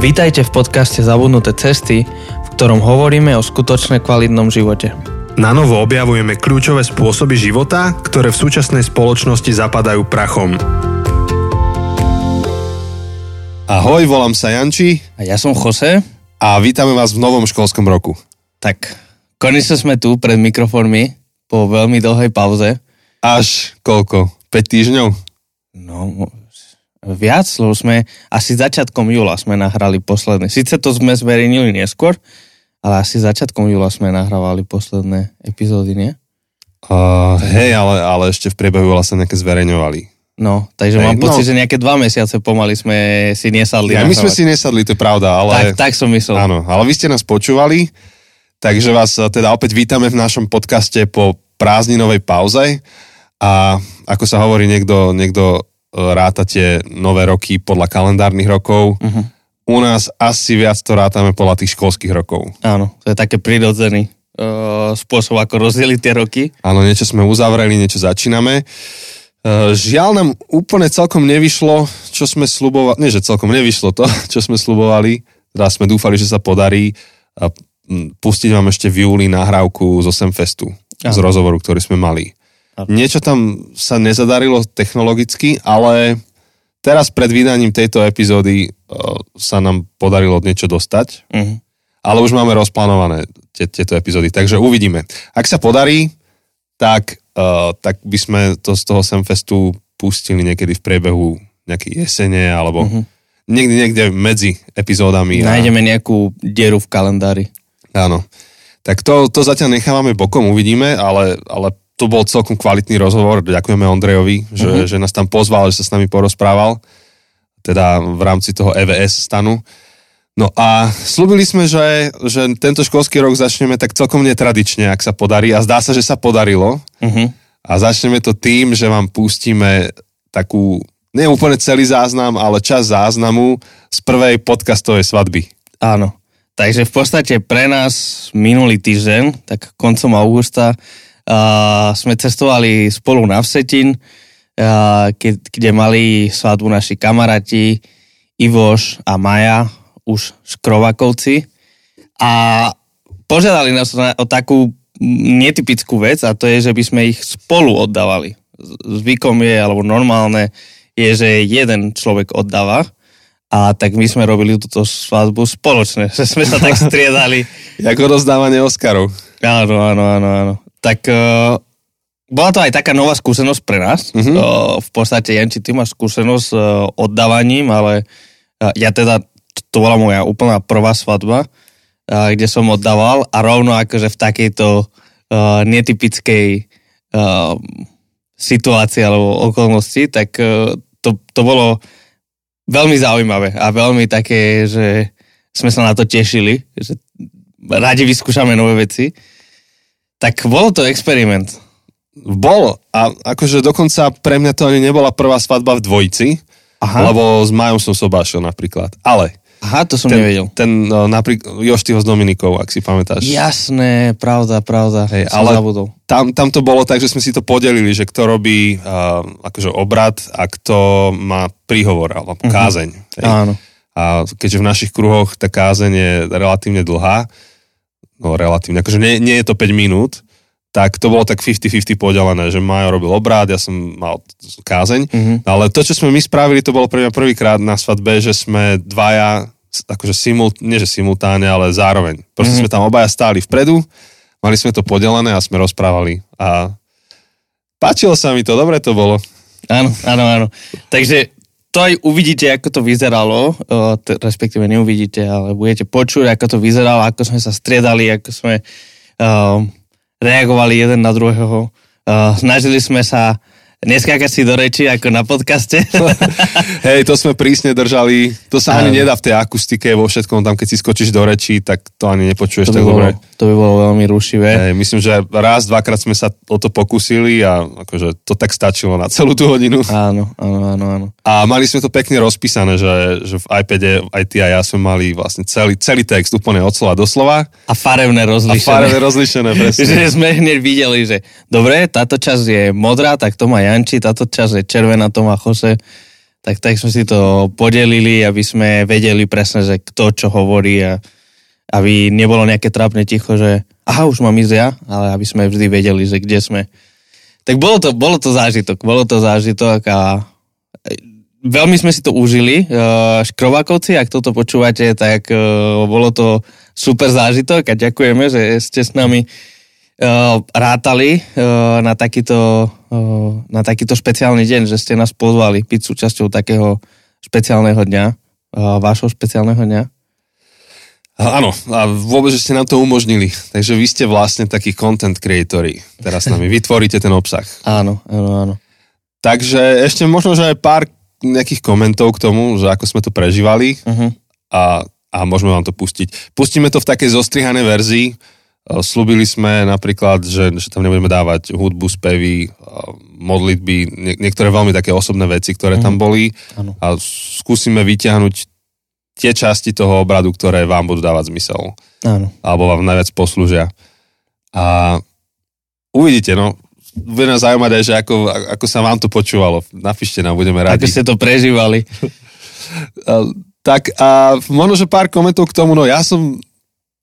Vítajte v podcaste Zabudnuté cesty, v ktorom hovoríme o skutočne kvalitnom živote. Na novo objavujeme kľúčové spôsoby života, ktoré v súčasnej spoločnosti zapadajú prachom. Ahoj, volám sa Janči A ja som Jose. a vítame vás v novom školskom roku. Tak, konečne sme tu pred mikrofónmi po veľmi dlhej pauze. Až koľko? 5 týždňov? No, viac, lebo sme asi začiatkom júla sme nahrali posledné. Sice to sme zverejnili neskôr, ale asi začiatkom júla sme nahrávali posledné epizódy, nie? Uh, hej, ale, ale ešte v priebehu júla sa nejaké zverejňovali. No, takže Hej, mám pocit, no. že nejaké dva mesiace pomaly sme si nesadli. Ja, my sme si nesadli, to je pravda, ale... Tak, tak som myslel. Áno, ale vy ste nás počúvali, takže vás eh, teda opäť vítame v našom podcaste po prázdninovej pauze a ako sa hovorí, niekto, niekto eh, ráta tie nové roky podľa kalendárnych rokov. Mhm. U nás asi viac to rátame podľa tých školských rokov. Áno, to je také prirodzený uh, spôsob, ako rozdeliť tie roky. Áno, niečo sme uzavreli, niečo začíname. Eh, Žiaľ nám úplne celkom nevyšlo, čo sme slubovali, nie že celkom nevyšlo to, čo sme slubovali, teda sme dúfali, že sa podarí pustiť vám ešte v júli nahrávku zo Semfestu, z Áno. rozhovoru, ktorý sme mali. Niečo tam sa nezadarilo technologicky, ale teraz pred vydaním tejto epizódy eh, sa nám podarilo niečo dostať, Uh-huh. ale už máme rozplánované tie, tieto epizódy, takže uvidíme. Ak sa podarí, tak, uh, tak by sme to z toho Semfestu pustili niekedy v priebehu nejakej jesene alebo Mhm. niekde, niekde medzi epizódami. a- Nájdeme nejakú dieru v kalendári. Áno. Tak to, to zatiaľ nechávame bokom, uvidíme, ale, ale to bol celkom kvalitný rozhovor. Ďakujeme Ondrejovi, že, Mhm. že nás tam pozval, že sa s nami porozprával, teda v rámci toho EVS stanu. No a slúbili sme, že, že tento školský rok začneme tak celkom netradične, ak sa podarí. A zdá sa, že sa podarilo. Uh-huh. A začneme to tým, že vám pustíme takú, nie úplne celý záznam, ale čas záznamu z prvej podcastovej svadby. Áno. Takže v podstate pre nás minulý týždeň, tak koncom augusta, uh, sme cestovali spolu na Vsetín, uh, ke, kde mali svadbu naši kamaráti Ivoš a Maja, už škrovakovci. A požiadali nás o takú netypickú vec a to je, že by sme ich spolu oddávali. Zvykom je, alebo normálne je, že jeden človek oddáva a tak my sme robili túto svadbu spoločne, že sme sa tak striedali. Ako rozdávanie Oscarov. Áno, áno, áno, áno. Tak uh, bola to aj taká nová skúsenosť pre nás. Mhm. Uh, v podstate, Janči, ty máš skúsenosť s uh, oddávaním, ale uh, ja teda, to bola moja úplná prvá svadba, uh, kde som oddával a rovno akože v takejto uh, netypickej uh, situácii alebo okolnosti, tak uh, to, to bolo veľmi zaujímavé a veľmi také, že sme sa na to tešili, že radi vyskúšame nové veci. Tak bol to experiment. Bol. A akože dokonca pre mňa to ani nebola prvá svadba v dvojici, Aha. lebo s Majom som sobášil napríklad. Ale Aha, to som ten, nevedel. ten no, napríklad Joštyho s Dominikou, ak si pamätáš. Jasné, pravda, pravda. Hej, som ale- zabudol. Tam, tam to bolo tak, že sme si to podelili, že kto robí uh, akože obrad a kto má príhovor alebo Mhm. kázeň. Hej. Áno. A keďže v našich kruhoch tá kázeň je relatívne dlhá, no relatívne, akože nie, nie je to 5 minút, tak to bolo tak 50-50 podelené, že Majo robil obrád, ja som mal kázeň, Mhm. ale to, čo sme my spravili, to bolo pre mňa prvýkrát na svadbe, že sme dvaja, akože simul, nie že simultáne, ale zároveň. Proste Mhm. sme tam obaja stáli vpredu, mali sme to podelené a sme rozprávali a páčilo sa mi to, dobre to bolo. Áno, áno, áno. Takže to aj uvidíte, ako to vyzeralo, uh, respektíve neuvidíte, ale budete počuť, ako to vyzeralo, ako sme sa striedali, ako sme uh, reagovali jeden na druhého. Uh, snažili sme sa neskákať si do reči, ako na podcaste. Hej, to sme prísne držali, to sa ani nedá v tej akustike vo všetkom, tam keď si skočíš do rečí, tak to ani nepočuješ to, tak bolo, dobre. to by bolo veľmi rušivé. Hej, myslím, že raz, dvakrát sme sa o to pokusili a akože to tak stačilo na celú tú hodinu. Áno, áno, áno, áno. A mali sme to pekne rozpísané, že, že v iPade aj ty a ja sme mali vlastne celý, celý text úplne od slova do slova A farebné a rozlišené. farebne rozlišené, presne. že sme hneď videli, že dobre, táto časť je modrá, tak to má Janči, táto časť je červená, to má Jose. tak, tak sme si to podelili, aby sme vedeli presne, že kto čo hovorí a aby nebolo nejaké trápne ticho, že aha, už mám ísť ja, ale aby sme vždy vedeli, že kde sme. Tak bolo to, bolo to zážitok, bolo to zážitok a veľmi sme si to užili. Škrovákovci, ak toto počúvate, tak bolo to super zážitok a ďakujeme, že ste s nami rátali na, takýto, na takýto špeciálny deň, že ste nás pozvali byť súčasťou takého špeciálneho dňa, vášho špeciálneho dňa. Áno, a vôbec, že ste nám to umožnili. Takže vy ste vlastne takí content creatori. Teraz s nami vytvoríte ten obsah. Áno, áno, áno. Takže ešte možno, že aj pár nejakých komentov k tomu, že ako sme to prežívali uh-huh. a, a môžeme vám to pustiť. Pustíme to v takej zostrihanej verzii, slúbili sme napríklad, že, že tam nebudeme dávať hudbu, spevy, eh, modlitby, nie, niektoré veľmi také osobné veci, ktoré mm. tam mhm. boli ano. a skúsime vyťahnuť tie časti toho obradu, ktoré vám budú dávať zmysel. Áno. Alebo vám najviac poslúžia. A uvidíte, no, bude nás zaujímať aj, že ako, ako sa vám to počúvalo. Napíšte nám, budeme radi. Ako ste to prežívali. tak a možno, že pár komentov k tomu, no ja som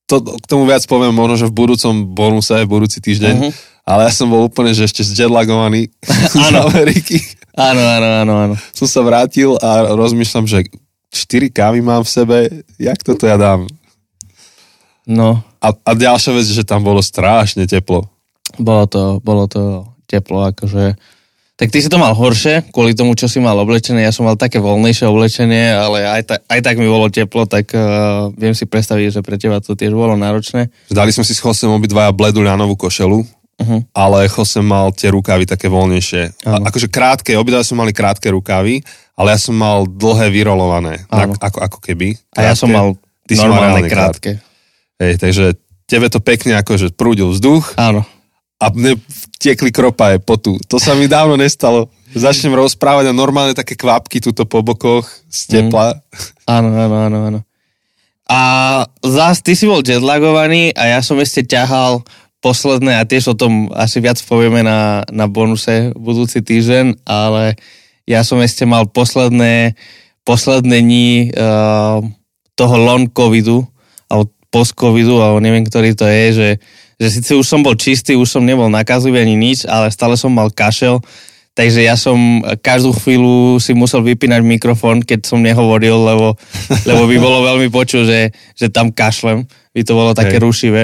to, k tomu viac poviem možno, že v budúcom bonuse, v budúci týždeň, uh-huh. ale ja som bol úplne, že ešte zjedlagovaný z Ameriky. Áno, áno, áno, áno. Som sa vrátil a rozmýšľam, že 4 kávy mám v sebe, jak toto ja dám? No. A, a ďalšia vec, že tam bolo strašne teplo. Bolo to, bolo to teplo, akože tak ty si to mal horšie, kvôli tomu, čo si mal oblečené. Ja som mal také voľnejšie oblečenie, ale aj, ta, aj tak mi bolo teplo, tak uh, viem si predstaviť, že pre teba to tiež bolo náročné. Dali sme si s Chosem obidvaja bledu ľanovú košelu, uh-huh. ale Chosem mal tie rukávy také voľnejšie. Uh-huh. A, akože krátke, obidva sme mali krátke rukávy, ale ja som mal dlhé vyrolované, tak, ako, ako keby. Krátke. A ja som mal Ty normálne mal krátke. krátke. Hej, takže tebe to pekne akože prúdil vzduch. Áno a mne tiekli kropaje potu. To sa mi dávno nestalo. Začnem rozprávať a normálne také kvapky tuto po bokoch z tepla. Mm. Áno, áno, áno, áno. A zás ty si bol jetlagovaný a ja som ešte ťahal posledné, a tiež o tom asi viac povieme na, na bonuse budúci týždeň, ale ja som ešte mal posledné, posledné dní uh, toho long covidu, alebo post covidu, alebo neviem, ktorý to je, že že síce už som bol čistý, už som nebol nakazlivý ani nič, ale stále som mal kašel, takže ja som každú chvíľu si musel vypínať mikrofón, keď som nehovoril, lebo, lebo by bolo veľmi počuť, že, že tam kašlem, by to bolo také Hej. rušivé.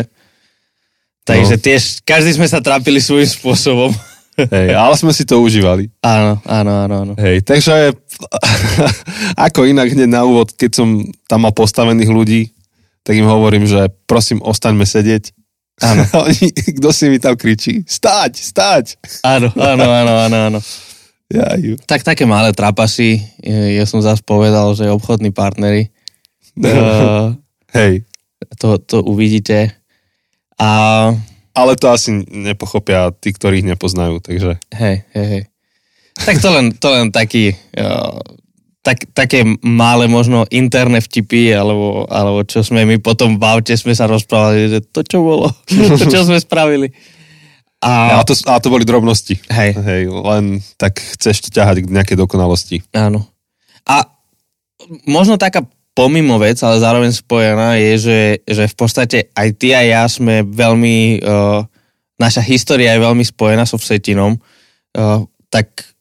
Takže no. tiež, každý sme sa trápili svojím spôsobom. Hej, ale sme si to užívali. Áno, áno, áno. áno. Hej, takže ako inak hneď na úvod, keď som tam mal postavených ľudí, tak im hovorím, že prosím, ostaňme sedieť Áno. Kto si mi tam kričí? Stáť, stáť. Áno, áno, áno, áno, áno. Ja, ju. Tak také malé trapasy, ja som zase povedal, že obchodní partnery. uh, Hej. To, to uvidíte. A... Ale to asi nepochopia tí, ktorí ich nepoznajú, takže... Hej, hej, hej. Tak to len, to len taký uh, tak, také malé možno interné vtipy, alebo, alebo čo sme my potom v aute sme sa rozprávali, že to čo bolo, to čo sme spravili. A... a, to, a to boli drobnosti. Hej. Hej. Len tak chceš to ťahať k nejakej dokonalosti. Áno. A možno taká pomimo vec, ale zároveň spojená je, že, že v podstate aj ty a ja sme veľmi, uh, naša história je veľmi spojená so Vsetinom, uh, tak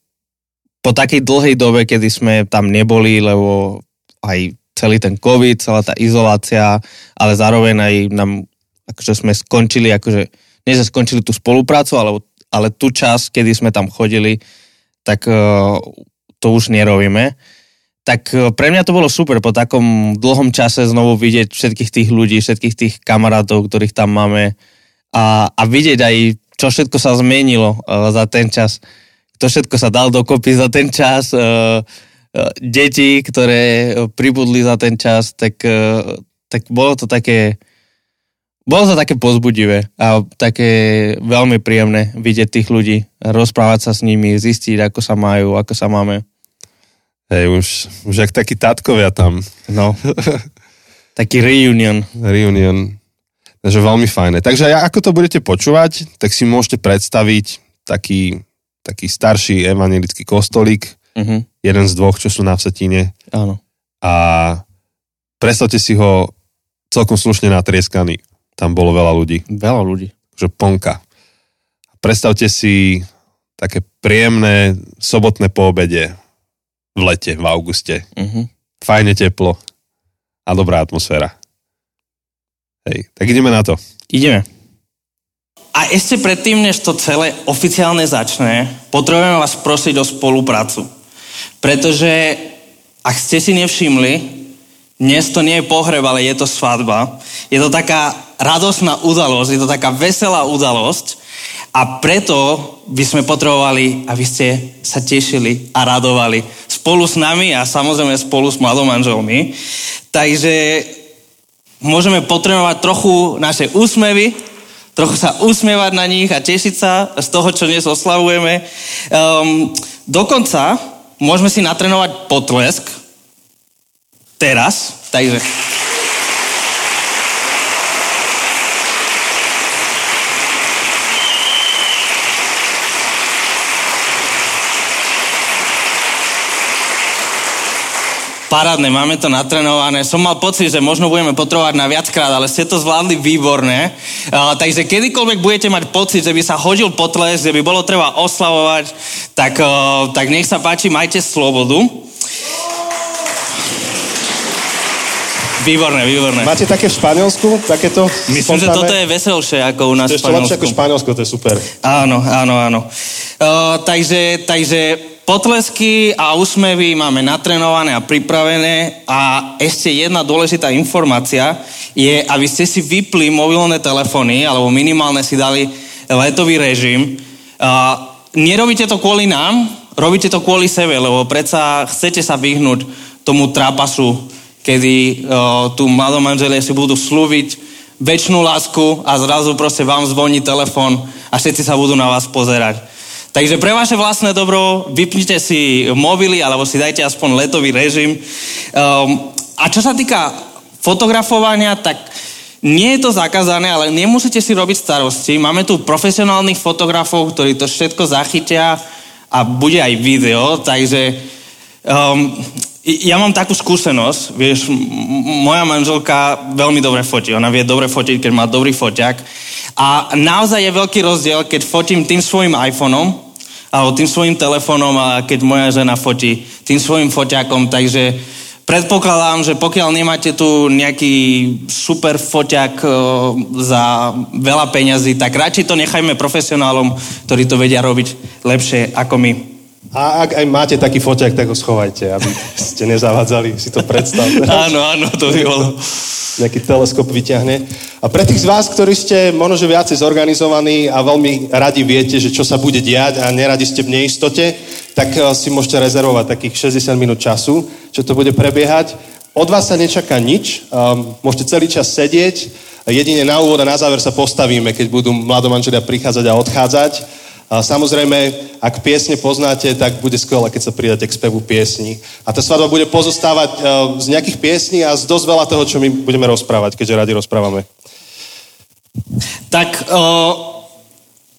po takej dlhej dobe, kedy sme tam neboli, lebo aj celý ten COVID, celá tá izolácia, ale zároveň aj nám, akože sme skončili, akože, nie sme skončili tú spoluprácu, ale, ale tú časť, kedy sme tam chodili, tak uh, to už nerobíme. Tak uh, pre mňa to bolo super po takom dlhom čase znovu vidieť všetkých tých ľudí, všetkých tých kamarátov, ktorých tam máme a, a vidieť aj, čo všetko sa zmenilo uh, za ten čas to všetko sa dal dokopy za ten čas. Uh, uh, deti, ktoré pribudli za ten čas, tak, uh, tak bolo to také bolo to také pozbudivé a také veľmi príjemné vidieť tých ľudí, rozprávať sa s nimi, zistiť, ako sa majú, ako sa máme. Hej, už, už jak takí tátkovia tam. No. Taký reunion. Reunion. Takže veľmi fajné. Takže ako to budete počúvať, tak si môžete predstaviť taký taký starší evangelický kostolík, Uh-huh. jeden z dvoch, čo sú na Vsetíne. Áno. A predstavte si ho celkom slušne natrieskaný. Tam bolo veľa ľudí, Veľa ľudí. že ponka. Predstavte si také príjemné sobotné poobede v lete, v auguste. Uh-huh. Fajne teplo a dobrá atmosféra. Hej, tak ideme na to. Ideme. A ešte predtým, než to celé oficiálne začne, potrebujeme vás prosiť o spoluprácu. Pretože, ak ste si nevšimli, dnes to nie je pohreb, ale je to svadba. Je to taká radosná udalosť, je to taká veselá udalosť a preto by sme potrebovali, aby ste sa tešili a radovali spolu s nami a samozrejme spolu s mladomanželmi. Takže môžeme potrebovať trochu naše úsmevy, trochu sa usmievať na nich a tešiť sa z toho, čo dnes oslavujeme. Um, dokonca môžeme si natrenovať potlesk teraz, takže... Parádne, máme to natrenované. Som mal pocit, že možno budeme potrebovať na viackrát, ale ste to zvládli výborne. Uh, takže kedykoľvek budete mať pocit, že by sa hodil potles, že by bolo treba oslavovať, tak, uh, tak nech sa páči, majte slobodu. Výborné, výborné. Máte také v Španielsku? Takéto Myslím, že spontánne? toto je veselšie ako u nás To je v ešte lepšie ako Španielsku. Španielsko, to je super. Áno, áno, áno. Uh, takže, takže potlesky a úsmevy máme natrenované a pripravené a ešte jedna dôležitá informácia je, aby ste si vypli mobilné telefóny alebo minimálne si dali letový režim. Uh, nerobíte to kvôli nám, robíte to kvôli sebe, lebo predsa chcete sa vyhnúť tomu trápasu, kedy uh, tu mladomanželia si budú slúbiť väčšinu lásku a zrazu proste vám zvoní telefon a všetci sa budú na vás pozerať. Takže pre vaše vlastné dobro vypnite si mobily alebo si dajte aspoň letový režim. Um, a čo sa týka fotografovania, tak nie je to zakázané, ale nemusíte si robiť starosti. Máme tu profesionálnych fotografov, ktorí to všetko zachytia a bude aj video, takže um, ja mám takú skúsenosť, vieš, moja manželka veľmi dobre fotí, ona vie dobre fotiť, keď má dobrý foťák a naozaj je veľký rozdiel, keď fotím tým svojim iPhoneom alebo tým svojim telefónom a keď moja žena fotí tým svojim foťákom, takže predpokladám, že pokiaľ nemáte tu nejaký super foťák e, za veľa peňazí, tak radšej to nechajme profesionálom, ktorí to vedia robiť lepšie ako my. A ak aj máte taký foťák, tak ho schovajte, aby ste nezavádzali, si to predstavte. Áno, áno, to by bolo. Nejaký teleskop vyťahne. A pre tých z vás, ktorí ste možno že viacej zorganizovaní a veľmi radi viete, že čo sa bude diať a neradi ste v neistote, tak eh, si môžete rezervovať takých 60 minút času, čo to bude prebiehať. Od vás sa nečaká nič, um, môžete celý čas sedieť, jedine na úvod a na záver sa postavíme, keď budú mladomanželia prichádzať a odchádzať. A samozrejme, ak piesne poznáte, tak bude skvelé, keď sa pridáte k spevu piesni. A tá svadba bude pozostávať uh, z nejakých piesní a z dosť veľa toho, čo my budeme rozprávať, keďže radi rozprávame. Tak o,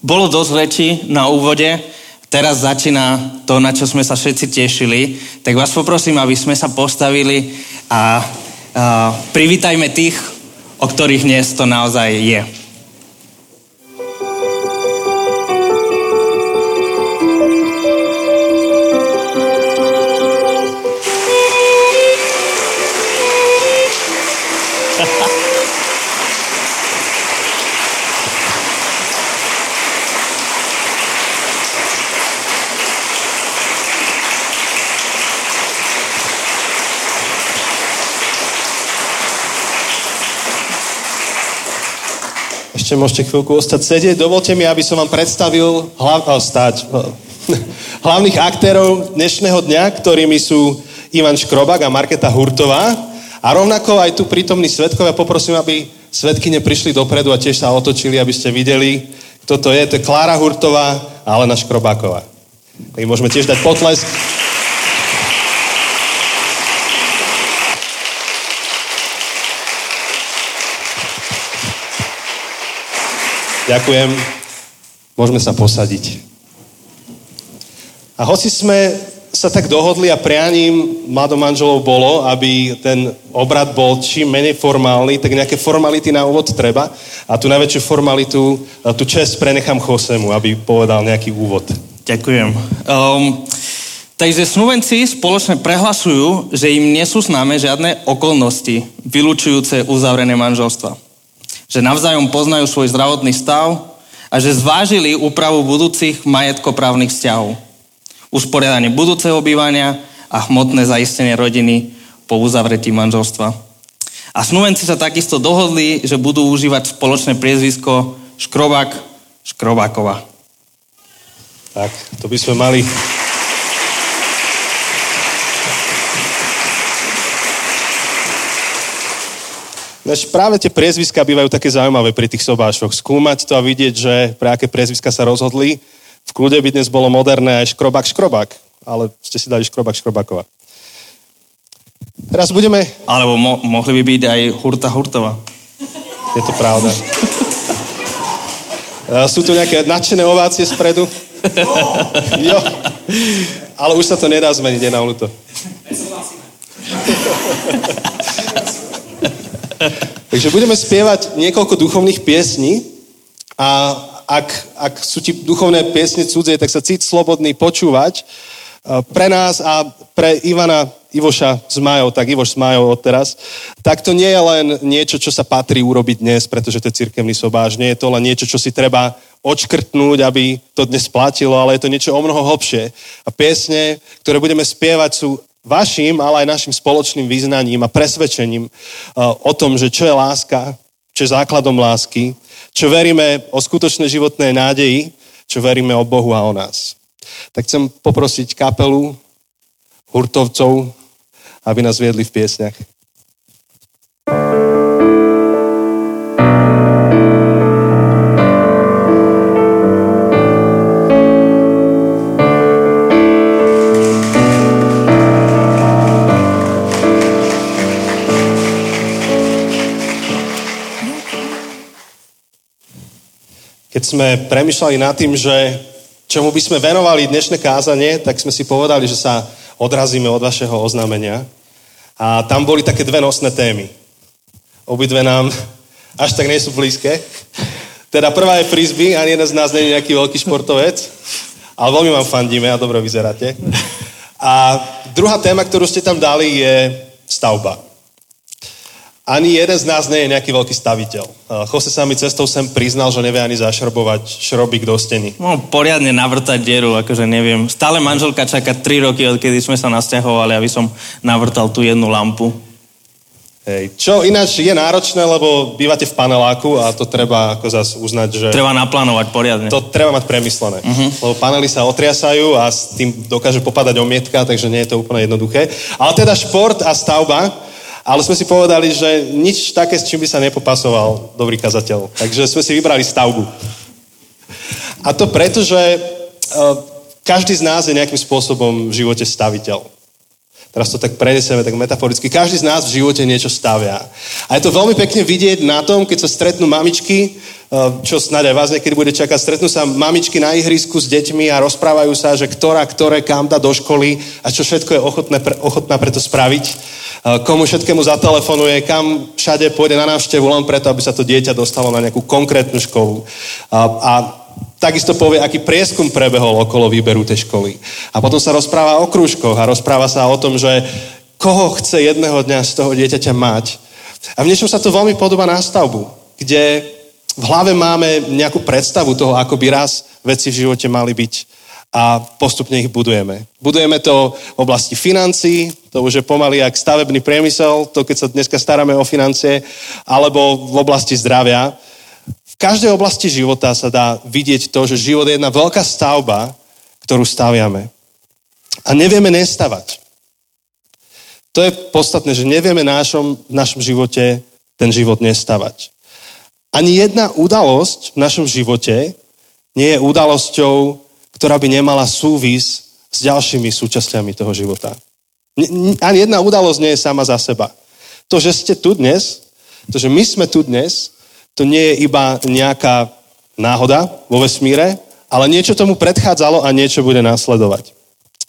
bolo dosť rečí na úvode, teraz začína to, na čo sme sa všetci tešili. Tak vás poprosím, aby sme sa postavili a, a privítajme tých, o ktorých dnes to naozaj je. Môžete chvíľku ostať sedieť. Dovolte mi, aby som vám predstavil hlav... oh, stať. hlavných aktérov dnešného dňa, ktorými sú Ivan Škrobak a Marketa Hurtová. A rovnako aj tu prítomní svetkovia, poprosím, aby svetkyne prišli dopredu a tiež sa otočili, aby ste videli, kto to je. To je Klára Hurtová a Alena Škrobáková. Tak môžeme tiež dať potlesk. Ďakujem. Môžeme sa posadiť. A hoci sme sa tak dohodli a prianím mladomanželov bolo, aby ten obrad bol čím menej formálny, tak nejaké formality na úvod treba. A tú najväčšiu formalitu, tú čest prenechám Chosemu, aby povedal nejaký úvod. Ďakujem. Um, takže snúvenci spoločne prehlasujú, že im nie sú známe žiadne okolnosti vylúčujúce uzavrené manželstva. Že navzájom poznajú svoj zdravotný stav a že zvážili úpravu budúcich majetkoprávnych vzťahov usporiadanie budúceho bývania a hmotné zaistenie rodiny po uzavretí manželstva. A snúvenci sa takisto dohodli, že budú užívať spoločné priezvisko Škrobák Škrobákova. Tak, to by sme mali... Než práve tie priezviska bývajú také zaujímavé pri tých sobášoch. Skúmať to a vidieť, že pre aké priezviska sa rozhodli v kľude by dnes bolo moderné aj škrobák, škrobák, ale ste si dali škrobák, škrobákova. Teraz budeme... Alebo mo- mohli by byť aj hurta, hurtova. Je to pravda. Sú tu nejaké nadšené ovácie spredu? jo. Ale už sa to nedá zmeniť, je na ľúto. Takže budeme spievať niekoľko duchovných piesní a ak, ak sú ti duchovné piesne cudzie, tak sa cít slobodný počúvať. E, pre nás a pre Ivana Ivoša z Majou, tak Ivoš z Majou odteraz, tak to nie je len niečo, čo sa patrí urobiť dnes, pretože to je cirkevný sobáž. Nie je to len niečo, čo si treba odškrtnúť, aby to dnes platilo, ale je to niečo o mnoho hlbšie. A piesne, ktoré budeme spievať, sú vašim, ale aj našim spoločným význaním a presvedčením e, o tom, že čo je láska, čo je základom lásky čo veríme o skutočnej životnej nádeji, čo veríme o Bohu a o nás. Tak chcem poprosiť kapelu hurtovcov, aby nás viedli v piesňach. keď sme premyšľali nad tým, že čomu by sme venovali dnešné kázanie, tak sme si povedali, že sa odrazíme od vašeho oznámenia. A tam boli také dve nosné témy. Obidve nám až tak nie sú blízke. Teda prvá je frisby, ani jeden z nás nie je nejaký veľký športovec, ale veľmi vám fandíme a dobre vyzeráte. A druhá téma, ktorú ste tam dali, je stavba ani jeden z nás nie je nejaký veľký staviteľ. Jose sa mi cestou sem priznal, že nevie ani zašrobovať šrobík do steny. No, poriadne navrtať dieru, akože neviem. Stále manželka čaká 3 roky, odkedy sme sa nasťahovali, aby som navrtal tú jednu lampu. Hej. Čo ináč je náročné, lebo bývate v paneláku a to treba ako zas uznať, že... Treba naplánovať poriadne. To treba mať premyslené. Uh-huh. Lebo panely sa otriasajú a s tým dokáže popadať omietka, takže nie je to úplne jednoduché. Ale teda šport a stavba, ale sme si povedali, že nič také, s čím by sa nepopasoval dobrý kazateľ. Takže sme si vybrali stavbu. A to preto, že uh, každý z nás je nejakým spôsobom v živote staviteľ. Teraz to tak prenesieme tak metaforicky. Každý z nás v živote niečo stavia. A je to veľmi pekne vidieť na tom, keď sa stretnú mamičky, čo snáď aj vás niekedy bude čakať, stretnú sa mamičky na ihrisku s deťmi a rozprávajú sa, že ktorá, ktoré kam dá do školy a čo všetko je ochotné, ochotná preto spraviť komu všetkému zatelefonuje, kam všade pôjde na návštevu len preto, aby sa to dieťa dostalo na nejakú konkrétnu školu. A, a takisto povie, aký prieskum prebehol okolo výberu tej školy. A potom sa rozpráva o krúžkoch a rozpráva sa o tom, že koho chce jedného dňa z toho dieťaťa mať. A v niečom sa to veľmi podobá na stavbu, kde v hlave máme nejakú predstavu toho, ako by raz veci v živote mali byť a postupne ich budujeme. Budujeme to v oblasti financií, to už je pomaly jak stavebný priemysel, to keď sa dneska staráme o financie, alebo v oblasti zdravia. V každej oblasti života sa dá vidieť to, že život je jedna veľká stavba, ktorú staviame. A nevieme nestavať. To je podstatné, že nevieme našom, v našom živote ten život nestavať. Ani jedna udalosť v našom živote nie je udalosťou, ktorá by nemala súvis s ďalšími súčasťami toho života. Ani jedna udalosť nie je sama za seba. To, že ste tu dnes, to, že my sme tu dnes, to nie je iba nejaká náhoda vo vesmíre, ale niečo tomu predchádzalo a niečo bude následovať.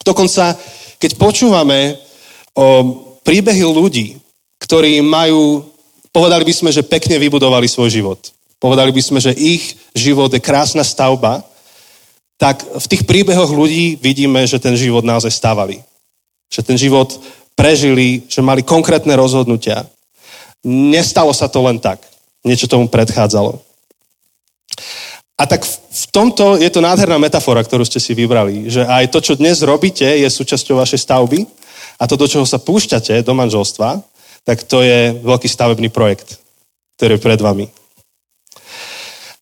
Dokonca, keď počúvame o príbehy ľudí, ktorí majú, povedali by sme, že pekne vybudovali svoj život. Povedali by sme, že ich život je krásna stavba, tak v tých príbehoch ľudí vidíme, že ten život naozaj stavali. Že ten život prežili, že mali konkrétne rozhodnutia. Nestalo sa to len tak. Niečo tomu predchádzalo. A tak v tomto je to nádherná metafora, ktorú ste si vybrali, že aj to, čo dnes robíte, je súčasťou vašej stavby a to, do čoho sa púšťate, do manželstva, tak to je veľký stavebný projekt, ktorý je pred vami.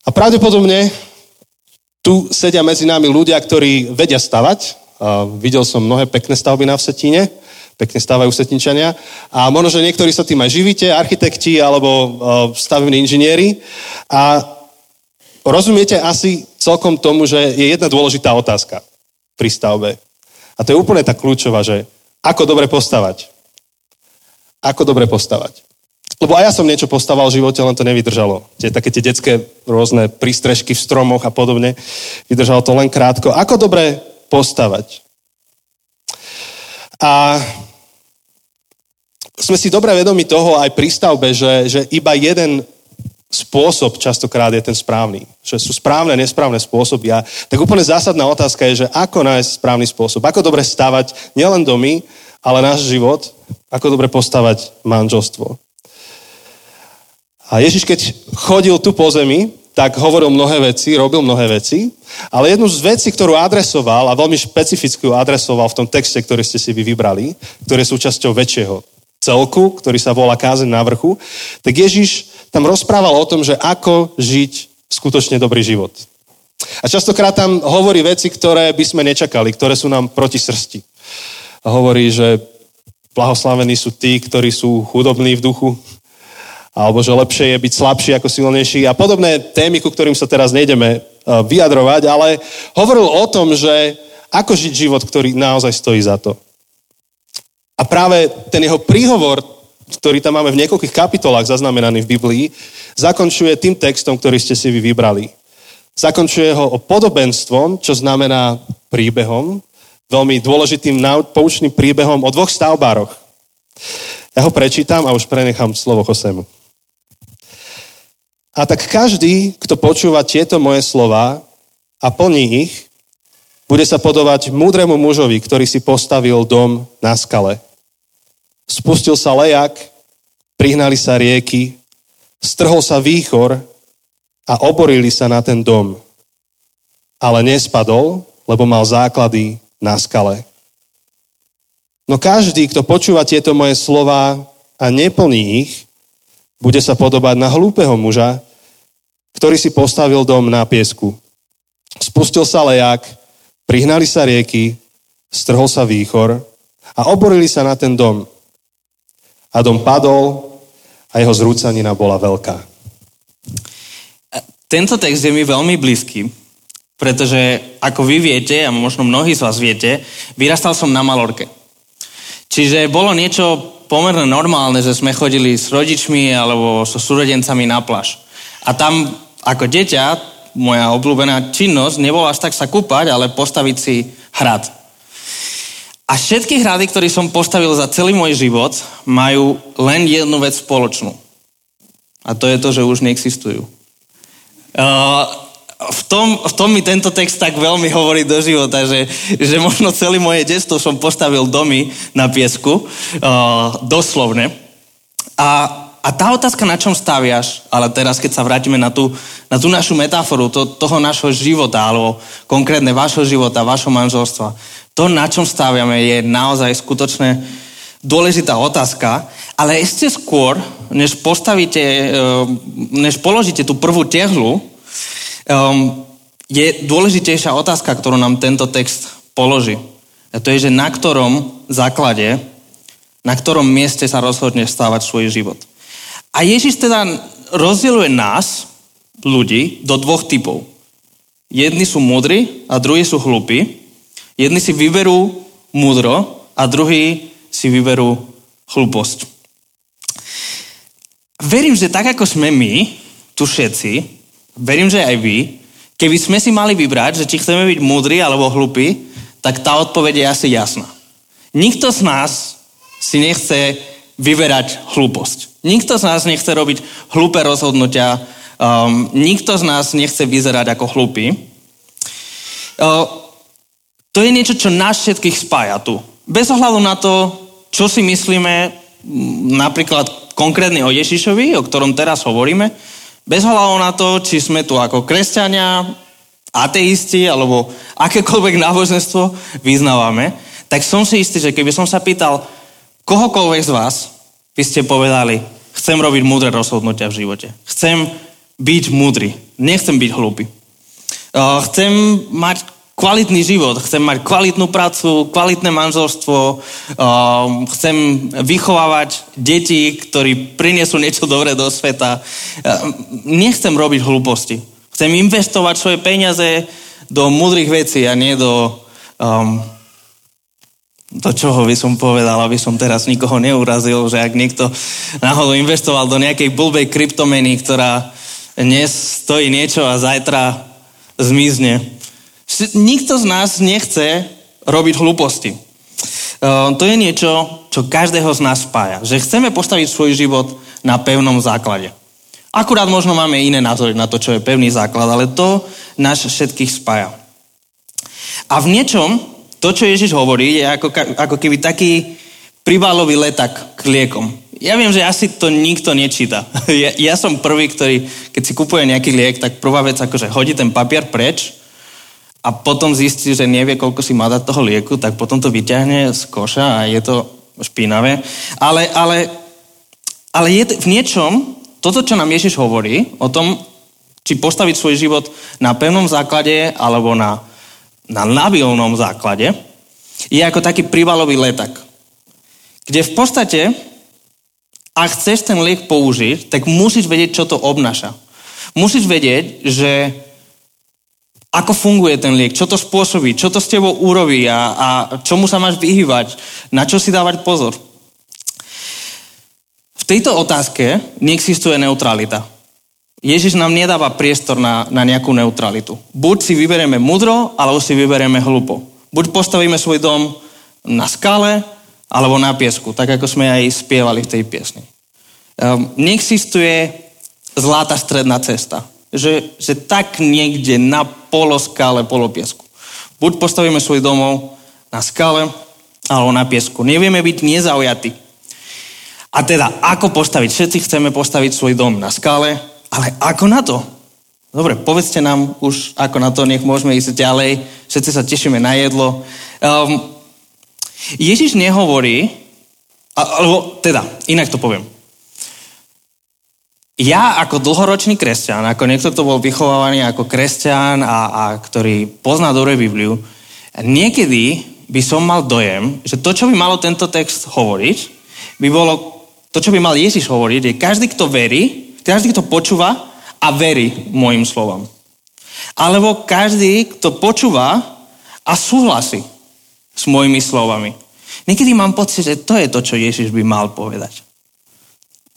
A pravdepodobne tu sedia medzi nami ľudia, ktorí vedia stavať. Videl som mnohé pekné stavby na Vsetíne, pekne stávajú Vsetinčania. A možno, že niektorí sa tým aj živíte, architekti alebo stavební inžinieri. A rozumiete asi celkom tomu, že je jedna dôležitá otázka pri stavbe. A to je úplne tá kľúčová, že ako dobre postavať. Ako dobre postavať. Lebo aj ja som niečo postaval v živote, len to nevydržalo. Tie, také tie detské rôzne prístrežky v stromoch a podobne. Vydržalo to len krátko. Ako dobre postavať? A sme si dobre vedomi toho aj pri stavbe, že, že iba jeden spôsob častokrát je ten správny. Že sú správne, nesprávne spôsoby. A tak úplne zásadná otázka je, že ako nájsť správny spôsob. Ako dobre stavať nielen domy, ale náš život. Ako dobre postavať manželstvo. A Ježiš, keď chodil tu po zemi, tak hovoril mnohé veci, robil mnohé veci, ale jednu z vecí, ktorú adresoval a veľmi špecificky adresoval v tom texte, ktorý ste si vy vybrali, ktorý je súčasťou väčšieho celku, ktorý sa volá Kázeň na vrchu, tak Ježiš tam rozprával o tom, že ako žiť skutočne dobrý život. A častokrát tam hovorí veci, ktoré by sme nečakali, ktoré sú nám proti srsti. A hovorí, že blahoslavení sú tí, ktorí sú chudobní v duchu, alebo že lepšie je byť slabší ako silnejší a podobné témy, ku ktorým sa teraz nejdeme e, vyjadrovať, ale hovoril o tom, že ako žiť život, ktorý naozaj stojí za to. A práve ten jeho príhovor, ktorý tam máme v niekoľkých kapitolách zaznamenaný v Biblii, zakončuje tým textom, ktorý ste si vy vybrali. Zakončuje ho o podobenstvom, čo znamená príbehom, veľmi dôležitým poučným príbehom o dvoch stavbároch. Ja ho prečítam a už prenechám slovo Chosemu. A tak každý, kto počúva tieto moje slova a plní ich, bude sa podobať múdremu mužovi, ktorý si postavil dom na skale. Spustil sa lejak, prihnali sa rieky, strhol sa výchor a oborili sa na ten dom. Ale nespadol, lebo mal základy na skale. No každý, kto počúva tieto moje slova a neplní ich, bude sa podobať na hlúpeho muža, ktorý si postavil dom na piesku. Spustil sa lejak, Prihnali sa rieky, strhol sa výchor a oborili sa na ten dom. A dom padol a jeho zrúcanina bola veľká. Tento text je mi veľmi blízky, pretože ako vy viete, a možno mnohí z vás viete, vyrastal som na Malorke. Čiže bolo niečo pomerne normálne, že sme chodili s rodičmi alebo so súrodencami na pláž. A tam ako dieťa moja obľúbená činnosť nebola až tak sa kúpať, ale postaviť si hrad. A všetky hrady, ktoré som postavil za celý môj život, majú len jednu vec spoločnú. A to je to, že už neexistujú. Uh, v tom, v tom mi tento text tak veľmi hovorí do života, že, že možno celé moje detstvo som postavil domy na piesku, uh, doslovne. A a tá otázka, na čom staviaš, ale teraz, keď sa vrátime na tú, na tú našu metaforu, to, toho našho života, alebo konkrétne vašho života, vašho manželstva, to, na čom staviame, je naozaj skutočne dôležitá otázka, ale ešte skôr, než postavíte, eh, než položíte tú prvú tehlu, um, je dôležitejšia otázka, ktorú nám tento text položí. A to je, že na ktorom základe, na ktorom mieste sa rozhodne stávať svoj život. A Ježiš teda rozdieluje nás, ľudí, do dvoch typov. Jedni sú múdri a druhí sú hlupí. Jedni si vyberú múdro a druhí si vyberú hlúposť. Verím, že tak ako sme my, tu všetci, verím, že aj vy, keby sme si mali vybrať, že či chceme byť múdri alebo hlupí, tak tá odpoveď je asi jasná. Nikto z nás si nechce vyberať hlúposť. Nikto z nás nechce robiť hlúpe rozhodnutia. Um, nikto z nás nechce vyzerať ako hlúpy. Uh, to je niečo, čo nás všetkých spája tu. Bez ohľadu na to, čo si myslíme napríklad konkrétne o Ježišovi, o ktorom teraz hovoríme, bez ohľadu na to, či sme tu ako kresťania, ateisti alebo akékoľvek náboženstvo vyznávame, tak som si istý, že keby som sa pýtal kohokoľvek z vás, by ste povedali, chcem robiť múdre rozhodnutia v živote. Chcem byť múdry. Nechcem byť hlúpy. Chcem mať kvalitný život, chcem mať kvalitnú prácu, kvalitné manželstvo, chcem vychovávať deti, ktorí prinesú niečo dobré do sveta. Nechcem robiť hlúposti. Chcem investovať svoje peniaze do múdrych vecí a nie do um, do čoho by som povedal, aby som teraz nikoho neurazil, že ak niekto náhodou investoval do nejakej blbej kryptomeny, ktorá dnes stojí niečo a zajtra zmizne. Nikto z nás nechce robiť hlúposti. Uh, to je niečo, čo každého z nás spája. Že chceme postaviť svoj život na pevnom základe. Akurát možno máme iné názory na to, čo je pevný základ, ale to nás všetkých spája. A v niečom, to, čo Ježiš hovorí, je ako, ako keby taký pribálový letak k liekom. Ja viem, že asi to nikto nečíta. Ja, ja som prvý, ktorý, keď si kupuje nejaký liek, tak prvá vec akože hodí ten papier preč a potom zistí, že nevie, koľko si má dať toho lieku, tak potom to vyťahne z koša a je to špinavé. Ale, ale, ale je v niečom, toto, čo nám Ježiš hovorí o tom, či postaviť svoj život na pevnom základe alebo na, na nabilnom základe, je ako taký prívalový letak. Kde v podstate, ak chceš ten liek použiť, tak musíš vedieť, čo to obnáša. Musíš vedieť, že ako funguje ten liek, čo to spôsobí, čo to s tebou urobí a, a čomu sa máš vyhývať, na čo si dávať pozor. V tejto otázke neexistuje neutralita. Ježiš nám nedáva priestor na, na nejakú neutralitu. Buď si vyberieme mudro, alebo si vyberieme hlupo. Buď postavíme svoj dom na skale, alebo na piesku, tak ako sme aj spievali v tej piesni. Um, neexistuje zlatá stredná cesta. Že, že tak niekde na poloskále, polopiesku. Buď postavíme svoj domov na skale, alebo na piesku. Nevieme byť nezaujatí. A teda, ako postaviť? Všetci chceme postaviť svoj dom na skále, ale ako na to? Dobre, povedzte nám už, ako na to, nech môžeme ísť ďalej. Všetci sa tešíme na jedlo. Um, Ježiš nehovorí, alebo teda, inak to poviem. Ja ako dlhoročný kresťan, ako niekto, kto bol vychovávaný ako kresťan a, a ktorý pozná dobre Bibliu, niekedy by som mal dojem, že to, čo by malo tento text hovoriť, by bolo to, čo by mal Ježiš hovoriť, je každý, kto verí, každý, kto počúva a verí môjim slovom. Alebo každý, kto počúva a súhlasí s mojimi slovami. Niekedy mám pocit, že to je to, čo Ježiš by mal povedať.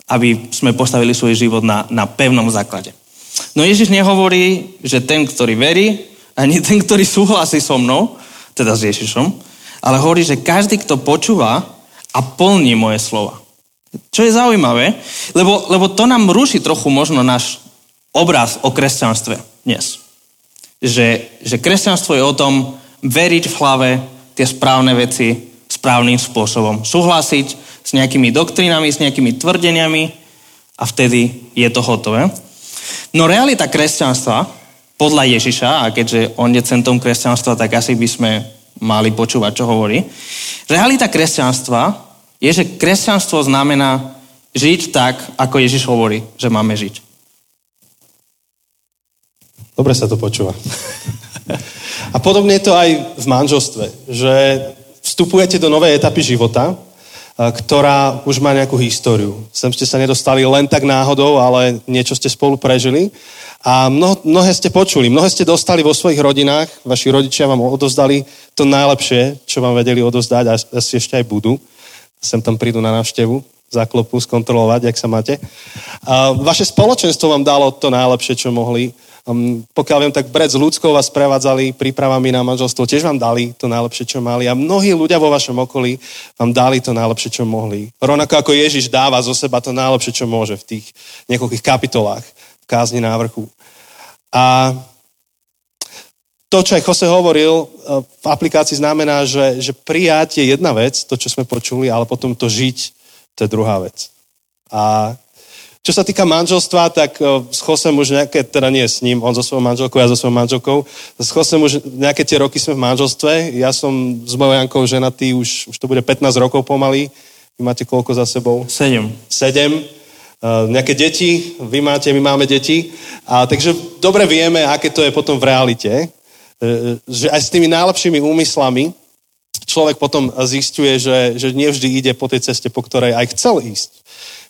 Aby sme postavili svoj život na, na pevnom základe. No Ježiš nehovorí, že ten, ktorý verí, ani ten, ktorý súhlasí so mnou, teda s Ježišom, ale hovorí, že každý, kto počúva a plní moje slova. Čo je zaujímavé, lebo, lebo to nám ruší trochu možno náš obraz o kresťanstve dnes. Že, že kresťanstvo je o tom veriť v hlave tie správne veci správnym spôsobom. Súhlasiť s nejakými doktrinami, s nejakými tvrdeniami a vtedy je to hotové. No realita kresťanstva podľa Ježiša, a keďže on je centom kresťanstva, tak asi by sme mali počúvať, čo hovorí. Realita kresťanstva je, že kresťanstvo znamená žiť tak, ako Ježiš hovorí, že máme žiť. Dobre sa to počúva. A podobne je to aj v manželstve, že vstupujete do novej etapy života, ktorá už má nejakú históriu. Sem ste sa nedostali len tak náhodou, ale niečo ste spolu prežili. A mnoho, mnohé ste počuli, mnohé ste dostali vo svojich rodinách, vaši rodičia vám odozdali to najlepšie, čo vám vedeli odozdať a asi ešte aj budú sem tam prídu na návštevu, zaklopu, skontrolovať, jak sa máte. A vaše spoločenstvo vám dalo to najlepšie, čo mohli. Um, pokiaľ viem, tak Brec s ľudskou vás prevádzali prípravami na manželstvo, tiež vám dali to najlepšie, čo mali. A mnohí ľudia vo vašom okolí vám dali to najlepšie, čo mohli. Rovnako ako Ježiš dáva zo seba to najlepšie, čo môže v tých niekoľkých kapitolách v kázni návrhu. A to, čo aj Jose hovoril, e, v aplikácii znamená, že, že prijať je jedna vec, to, čo sme počuli, ale potom to žiť, to je druhá vec. A čo sa týka manželstva, tak uh, s Chosem už nejaké, teda nie s ním, on so svojou manželkou, ja so svojou manželkou, s Chosem už nejaké tie roky sme v manželstve, ja som s mojou Jankou ženatý, už, už to bude 15 rokov pomaly, vy máte koľko za sebou? 7. 7. Uh, nejaké deti, vy máte, my máme deti. A, takže dobre vieme, aké to je potom v realite. Uh, že aj s tými najlepšími úmyslami človek potom zistuje, že, že nevždy ide po tej ceste, po ktorej aj chcel ísť.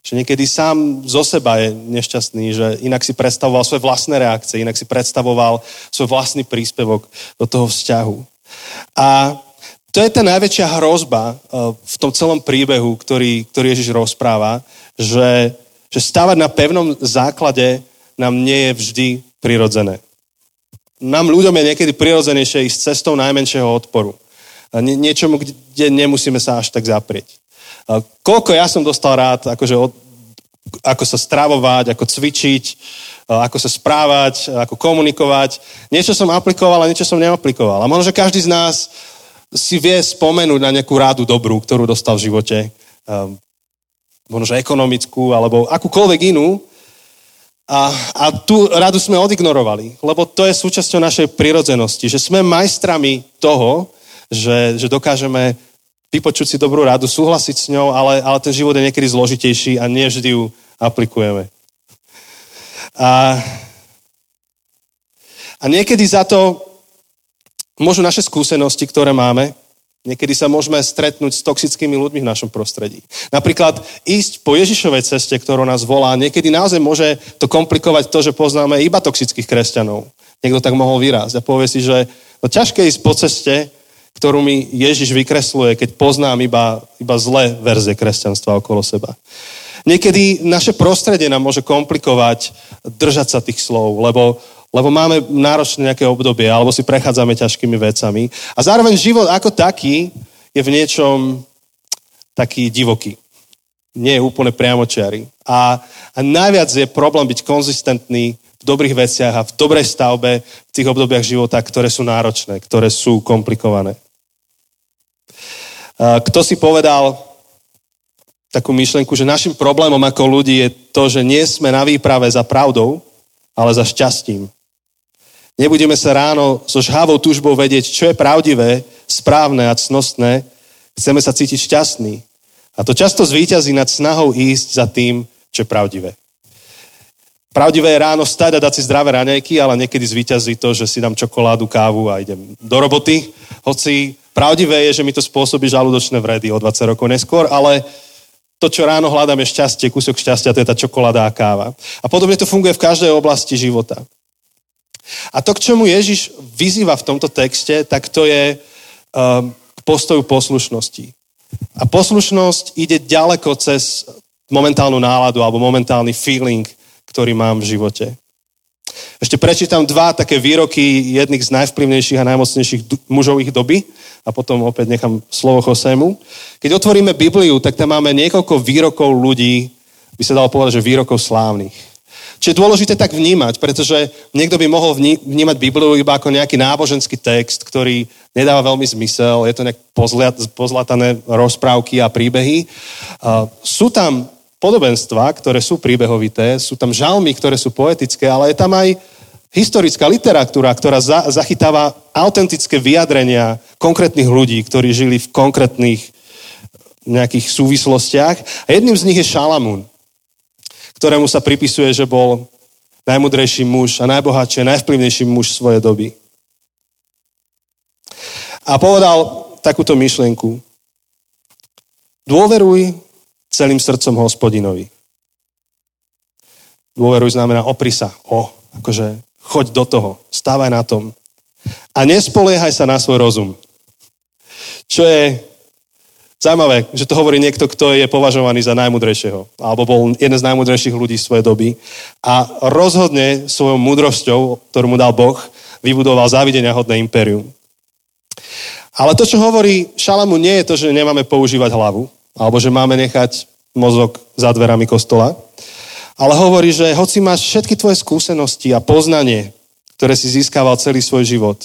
Že niekedy sám zo seba je nešťastný, že inak si predstavoval svoje vlastné reakcie, inak si predstavoval svoj vlastný príspevok do toho vzťahu. A to je tá najväčšia hrozba eh, v tom celom príbehu, ktorý, ktorý Ježiš rozpráva, že, že stávať na pevnom základe nám nie je vždy prirodzené. Nám ľuďom je niekedy prirodzenejšie ísť cestou najmenšieho odporu. Niečomu, kde nemusíme sa až tak zaprieť. Koľko ja som dostal rád, akože od, ako sa stravovať, ako cvičiť, ako sa správať, ako komunikovať. Niečo som aplikoval a niečo som neaplikoval. A možno, že každý z nás si vie spomenúť na nejakú rádu dobrú, ktorú dostal v živote. Možno, že ekonomickú, alebo akúkoľvek inú. A, a tú radu sme odignorovali, lebo to je súčasťou našej prirodzenosti, že sme majstrami toho, že, že dokážeme vypočuť si dobrú radu, súhlasiť s ňou, ale, ale ten život je niekedy zložitejší a nevždy ju aplikujeme. A, a niekedy za to môžu naše skúsenosti, ktoré máme, niekedy sa môžeme stretnúť s toxickými ľuďmi v našom prostredí. Napríklad ísť po Ježišovej ceste, ktorú nás volá, niekedy naozaj môže to komplikovať to, že poznáme iba toxických kresťanov. Niekto tak mohol vyrásť a povie si, že no, ťažké ísť po ceste, ktorú mi Ježiš vykresluje, keď poznám iba, iba zlé verzie kresťanstva okolo seba. Niekedy naše prostredie nám môže komplikovať držať sa tých slov, lebo, lebo máme náročné nejaké obdobie, alebo si prechádzame ťažkými vecami. A zároveň život ako taký je v niečom taký divoký. Nie je úplne priamočiary. A, a najviac je problém byť konzistentný v dobrých veciach a v dobrej stavbe v tých obdobiach života, ktoré sú náročné, ktoré sú komplikované. Kto si povedal takú myšlenku, že našim problémom ako ľudí je to, že nie sme na výprave za pravdou, ale za šťastím. Nebudeme sa ráno so žhavou túžbou vedieť, čo je pravdivé, správne a cnostné. Chceme sa cítiť šťastný. A to často zvíťazí nad snahou ísť za tým, čo je pravdivé. Pravdivé je ráno stať a dať si zdravé raňajky, ale niekedy zvíťazí to, že si dám čokoládu, kávu a idem do roboty. Hoci Pravdivé je, že mi to spôsobí žalúdočné vredy o 20 rokov neskôr, ale to, čo ráno hľadám, je šťastie, kúsok šťastia, to je tá čokoláda a káva. A podobne to funguje v každej oblasti života. A to, k čomu Ježiš vyzýva v tomto texte, tak to je um, k postoju poslušnosti. A poslušnosť ide ďaleko cez momentálnu náladu alebo momentálny feeling, ktorý mám v živote. Ešte prečítam dva také výroky jedných z najvplyvnejších a najmocnejších mužov ich doby a potom opäť nechám slovo Chosému. Keď otvoríme Bibliu, tak tam máme niekoľko výrokov ľudí, by sa dalo povedať, že výrokov slávnych. Čo je dôležité tak vnímať, pretože niekto by mohol vnímať Bibliu iba ako nejaký náboženský text, ktorý nedáva veľmi zmysel, je to nejak pozlatané rozprávky a príbehy. Sú tam podobenstva, ktoré sú príbehovité, sú tam žalmy, ktoré sú poetické, ale je tam aj historická literatúra, ktorá za, zachytáva autentické vyjadrenia konkrétnych ľudí, ktorí žili v konkrétnych nejakých súvislostiach. A jedným z nich je Šalamún, ktorému sa pripisuje, že bol najmudrejší muž a najbohatší najvplyvnejší muž svojej doby. A povedal takúto myšlienku. Dôveruj celým srdcom hospodinovi. Dôveruj znamená opri sa. O, akože choď do toho, stávaj na tom. A nespoliehaj sa na svoj rozum. Čo je Zaujímavé, že to hovorí niekto, kto je považovaný za najmudrejšieho, alebo bol jeden z najmudrejších ľudí svojej doby. A rozhodne svojou múdrosťou, ktorú mu dal Boh, vybudoval závidenia hodné impérium. Ale to, čo hovorí Šalamu, nie je to, že nemáme používať hlavu, alebo že máme nechať mozog za dverami kostola, ale hovorí, že hoci máš všetky tvoje skúsenosti a poznanie, ktoré si získaval celý svoj život,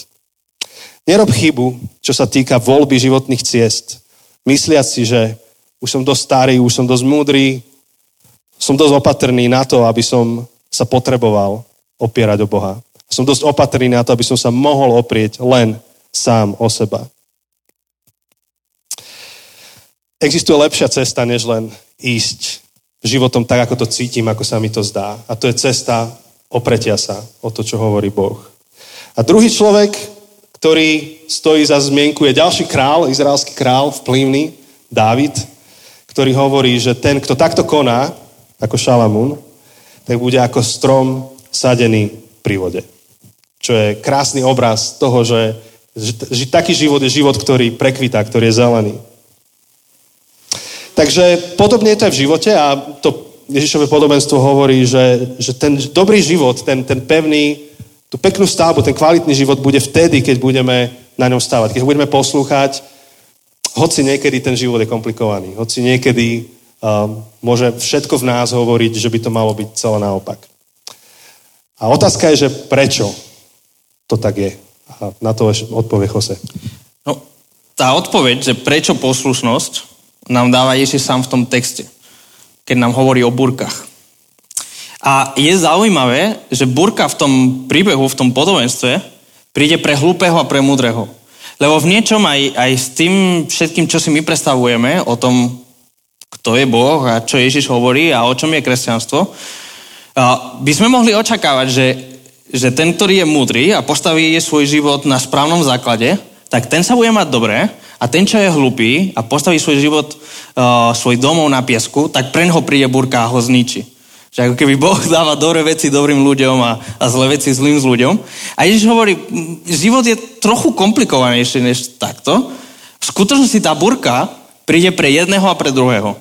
nerob chybu, čo sa týka voľby životných ciest, mysliať si, že už som dosť starý, už som dosť múdry, som dosť opatrný na to, aby som sa potreboval opierať o Boha. Som dosť opatrný na to, aby som sa mohol oprieť len sám o seba. Existuje lepšia cesta, než len ísť životom tak, ako to cítim, ako sa mi to zdá. A to je cesta opretia sa o to, čo hovorí Boh. A druhý človek, ktorý stojí za zmienku, je ďalší král, izraelský král, vplyvný, Dávid, ktorý hovorí, že ten, kto takto koná, ako Šalamún, tak bude ako strom sadený pri vode. Čo je krásny obraz toho, že, že, že taký život je život, ktorý prekvitá, ktorý je zelený. Takže podobne je to aj v živote a to Ježišové podobenstvo hovorí, že, že ten dobrý život, ten, ten pevný, tú peknú stavbu, ten kvalitný život bude vtedy, keď budeme na ňom stávať. Keď budeme poslúchať, hoci niekedy ten život je komplikovaný, hoci niekedy um, môže všetko v nás hovoriť, že by to malo byť celé naopak. A otázka je, že prečo to tak je. A na to odpovie Jose. No, tá odpoveď, že prečo poslušnosť, nám dáva Ježiš sám v tom texte, keď nám hovorí o burkách. A je zaujímavé, že burka v tom príbehu, v tom podobenstve príde pre hlúpeho a pre múdreho. Lebo v niečom aj, aj s tým všetkým, čo si my predstavujeme o tom, kto je Boh a čo Ježiš hovorí a o čom je kresťanstvo, by sme mohli očakávať, že, že ten, ktorý je múdry a postaví svoj život na správnom základe, tak ten sa bude mať dobré a ten, čo je hlupý a postaví svoj život, uh, svoj domov na piesku, tak pre ho príde burka a ho zničí. Že ako keby Boh dáva dobré veci dobrým ľuďom a, a zlé veci zlým z ľuďom. A Ježiš hovorí, život je trochu komplikovanejší než takto. V skutočnosti tá burka príde pre jedného a pre druhého.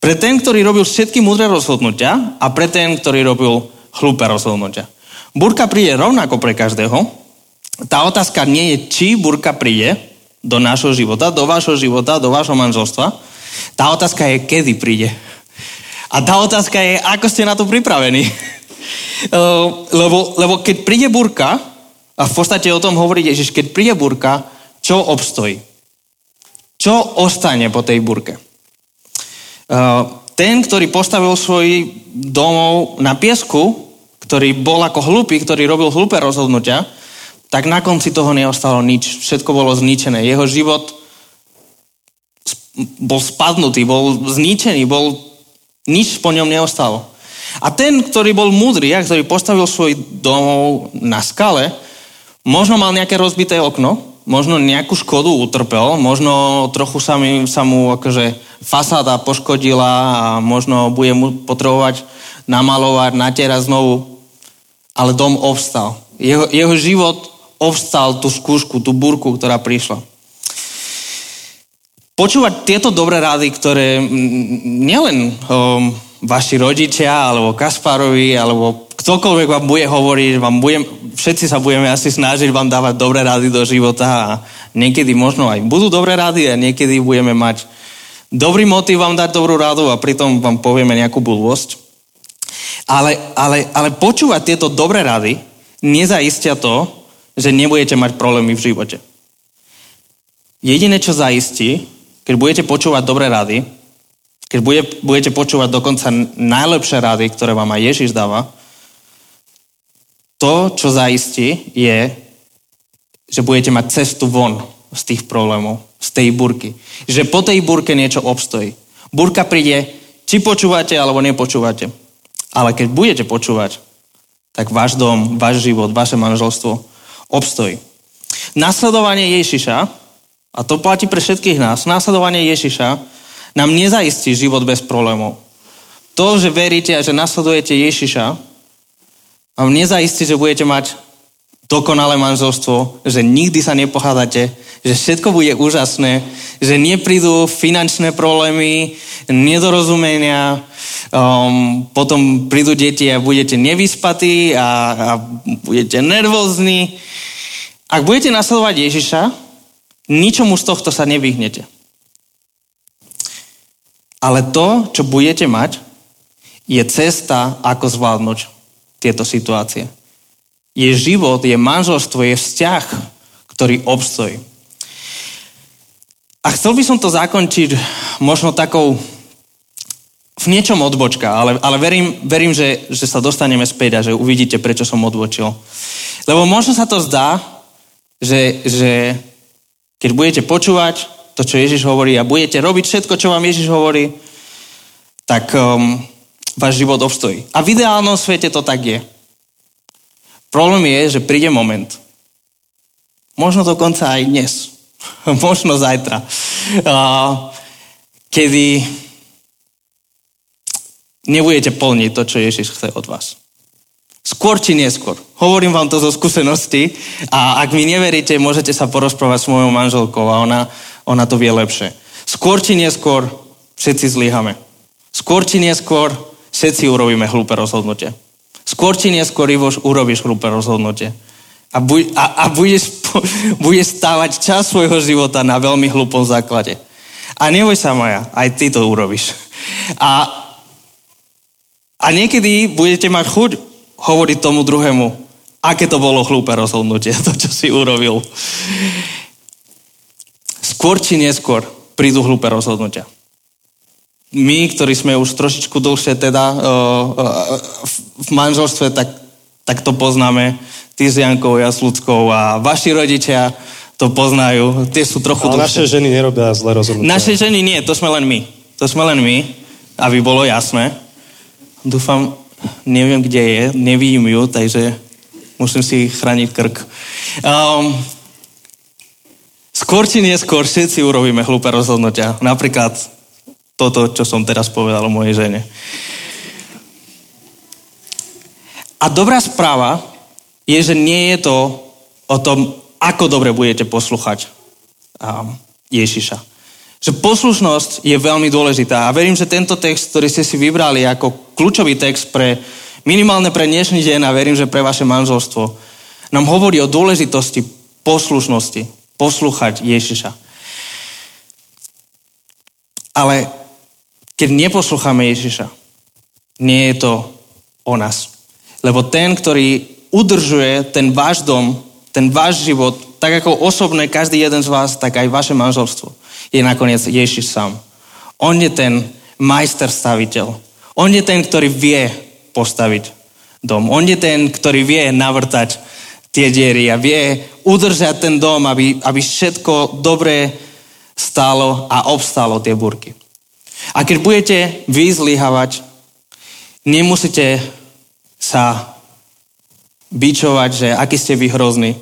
Pre ten, ktorý robil všetky múdre rozhodnutia a pre ten, ktorý robil hlúpe rozhodnutia. Burka príde rovnako pre každého. Tá otázka nie je, či burka príde do nášho života, do vášho života, do vášho manželstva. Tá otázka je, kedy príde. A tá otázka je, ako ste na to pripravení. lebo, lebo keď príde burka, a v podstate o tom hovorí Ježiš, keď príde burka, čo obstojí? Čo ostane po tej burke? Ten, ktorý postavil svoj domov na piesku, ktorý bol ako hlupý, ktorý robil hlúpe rozhodnutia, tak na konci toho neostalo nič. Všetko bolo zničené. Jeho život bol spadnutý, bol zničený, bol nič po ňom neostalo. A ten, ktorý bol múdry a ktorý postavil svoj domov na skale, možno mal nejaké rozbité okno, možno nejakú škodu utrpel, možno trochu sa, mi, sa mu akože fasáda poškodila a možno bude mu potrebovať namalovať, natierať znovu, ale dom ovstal. Jeho, jeho život ovstal tú skúšku, tú burku, ktorá prišla počúvať tieto dobré rády, ktoré nielen um, vaši rodičia, alebo Kasparovi, alebo ktokoľvek vám bude hovoriť, vám budem, všetci sa budeme asi snažiť vám dávať dobré rády do života a niekedy možno aj budú dobré rády a niekedy budeme mať dobrý motiv vám dať dobrú rádu a pritom vám povieme nejakú blbosť. Ale, ale, ale počúvať tieto dobré rady nezaistia to, že nebudete mať problémy v živote. Jediné, čo zaistí, keď budete počúvať dobré rady, keď bude, budete počúvať dokonca najlepšie rady, ktoré vám aj Ježiš dáva, to, čo zaistí, je, že budete mať cestu von z tých problémov, z tej burky. Že po tej burke niečo obstojí. Burka príde, či počúvate, alebo nepočúvate. Ale keď budete počúvať, tak váš dom, váš život, vaše manželstvo obstojí. Nasledovanie Ježiša a to platí pre všetkých nás, následovanie Ježiša nám nezaistí život bez problémov. To, že veríte a že nasledujete Ježiša, vám nezaistí, že budete mať dokonalé manželstvo, že nikdy sa nepohádate, že všetko bude úžasné, že neprídu finančné problémy, nedorozumenia, um, potom prídu deti a budete nevyspatí a, a budete nervózni. Ak budete nasledovať Ježiša, ničomu z tohto sa nevyhnete. Ale to, čo budete mať, je cesta, ako zvládnuť tieto situácie. Je život, je manželstvo, je vzťah, ktorý obstojí. A chcel by som to zakončiť možno takou v niečom odbočka, ale, ale verím, verím že, že sa dostaneme späť a že uvidíte, prečo som odbočil. Lebo možno sa to zdá, že, že keď budete počúvať to, čo Ježiš hovorí a budete robiť všetko, čo vám Ježiš hovorí, tak um, váš život obstojí. A v ideálnom svete to tak je. Problém je, že príde moment, možno dokonca aj dnes, možno zajtra, kedy nebudete plniť to, čo Ježiš chce od vás. Skôr či neskôr. Hovorím vám to zo skúsenosti a ak mi neveríte, môžete sa porozprávať s mojou manželkou a ona, ona to vie lepšie. Skôr či neskôr všetci zlyhame. Skôr či neskôr všetci urobíme hlúpe rozhodnutie. Skôr či neskôr urobíš hlúpe rozhodnutie. A, buď, a, a budeš, budeš stávať čas svojho života na veľmi hlúpom základe. A neboj sa, Maja, aj ty to urobíš. A, a niekedy budete mať chuť hovoriť tomu druhému, aké to bolo hlúpe rozhodnutie, to, čo si urobil. Skôr či neskôr prídu hlúpe rozhodnutia. My, ktorí sme už trošičku dlhšie teda uh, uh, v manželstve, tak, tak to poznáme. Ty s Jankou, ja s Ľudskou a vaši rodičia to poznajú. Tie sú trochu Ale dlhšie. naše ženy nerobia zle rozhodnutia. Naše ženy nie, to sme len my. To sme len my, aby bolo jasné. Dúfam, neviem, kde je, nevidím ju, takže musím si chrániť krk. Um, skôr či neskôr všetci urobíme hlúpe rozhodnutia. Napríklad toto, čo som teraz povedal o mojej žene. A dobrá správa je, že nie je to o tom, ako dobre budete posluchať um, Ježiša. Že poslušnosť je veľmi dôležitá. A verím, že tento text, ktorý ste si vybrali ako kľúčový text pre minimálne pre dnešný deň a verím, že pre vaše manželstvo, nám hovorí o dôležitosti poslušnosti, poslúchať Ježiša. Ale keď neposlucháme Ježiša, nie je to o nás. Lebo ten, ktorý udržuje ten váš dom, ten váš život, tak ako osobné každý jeden z vás, tak aj vaše manželstvo je nakoniec Ježiš sám. On je ten majster staviteľ. On je ten, ktorý vie postaviť dom. On je ten, ktorý vie navrtať tie diery a vie udržať ten dom, aby, aby všetko dobre stálo a obstálo tie burky. A keď budete vy zlyhavať, nemusíte sa bičovať, že aký ste vy hrozní,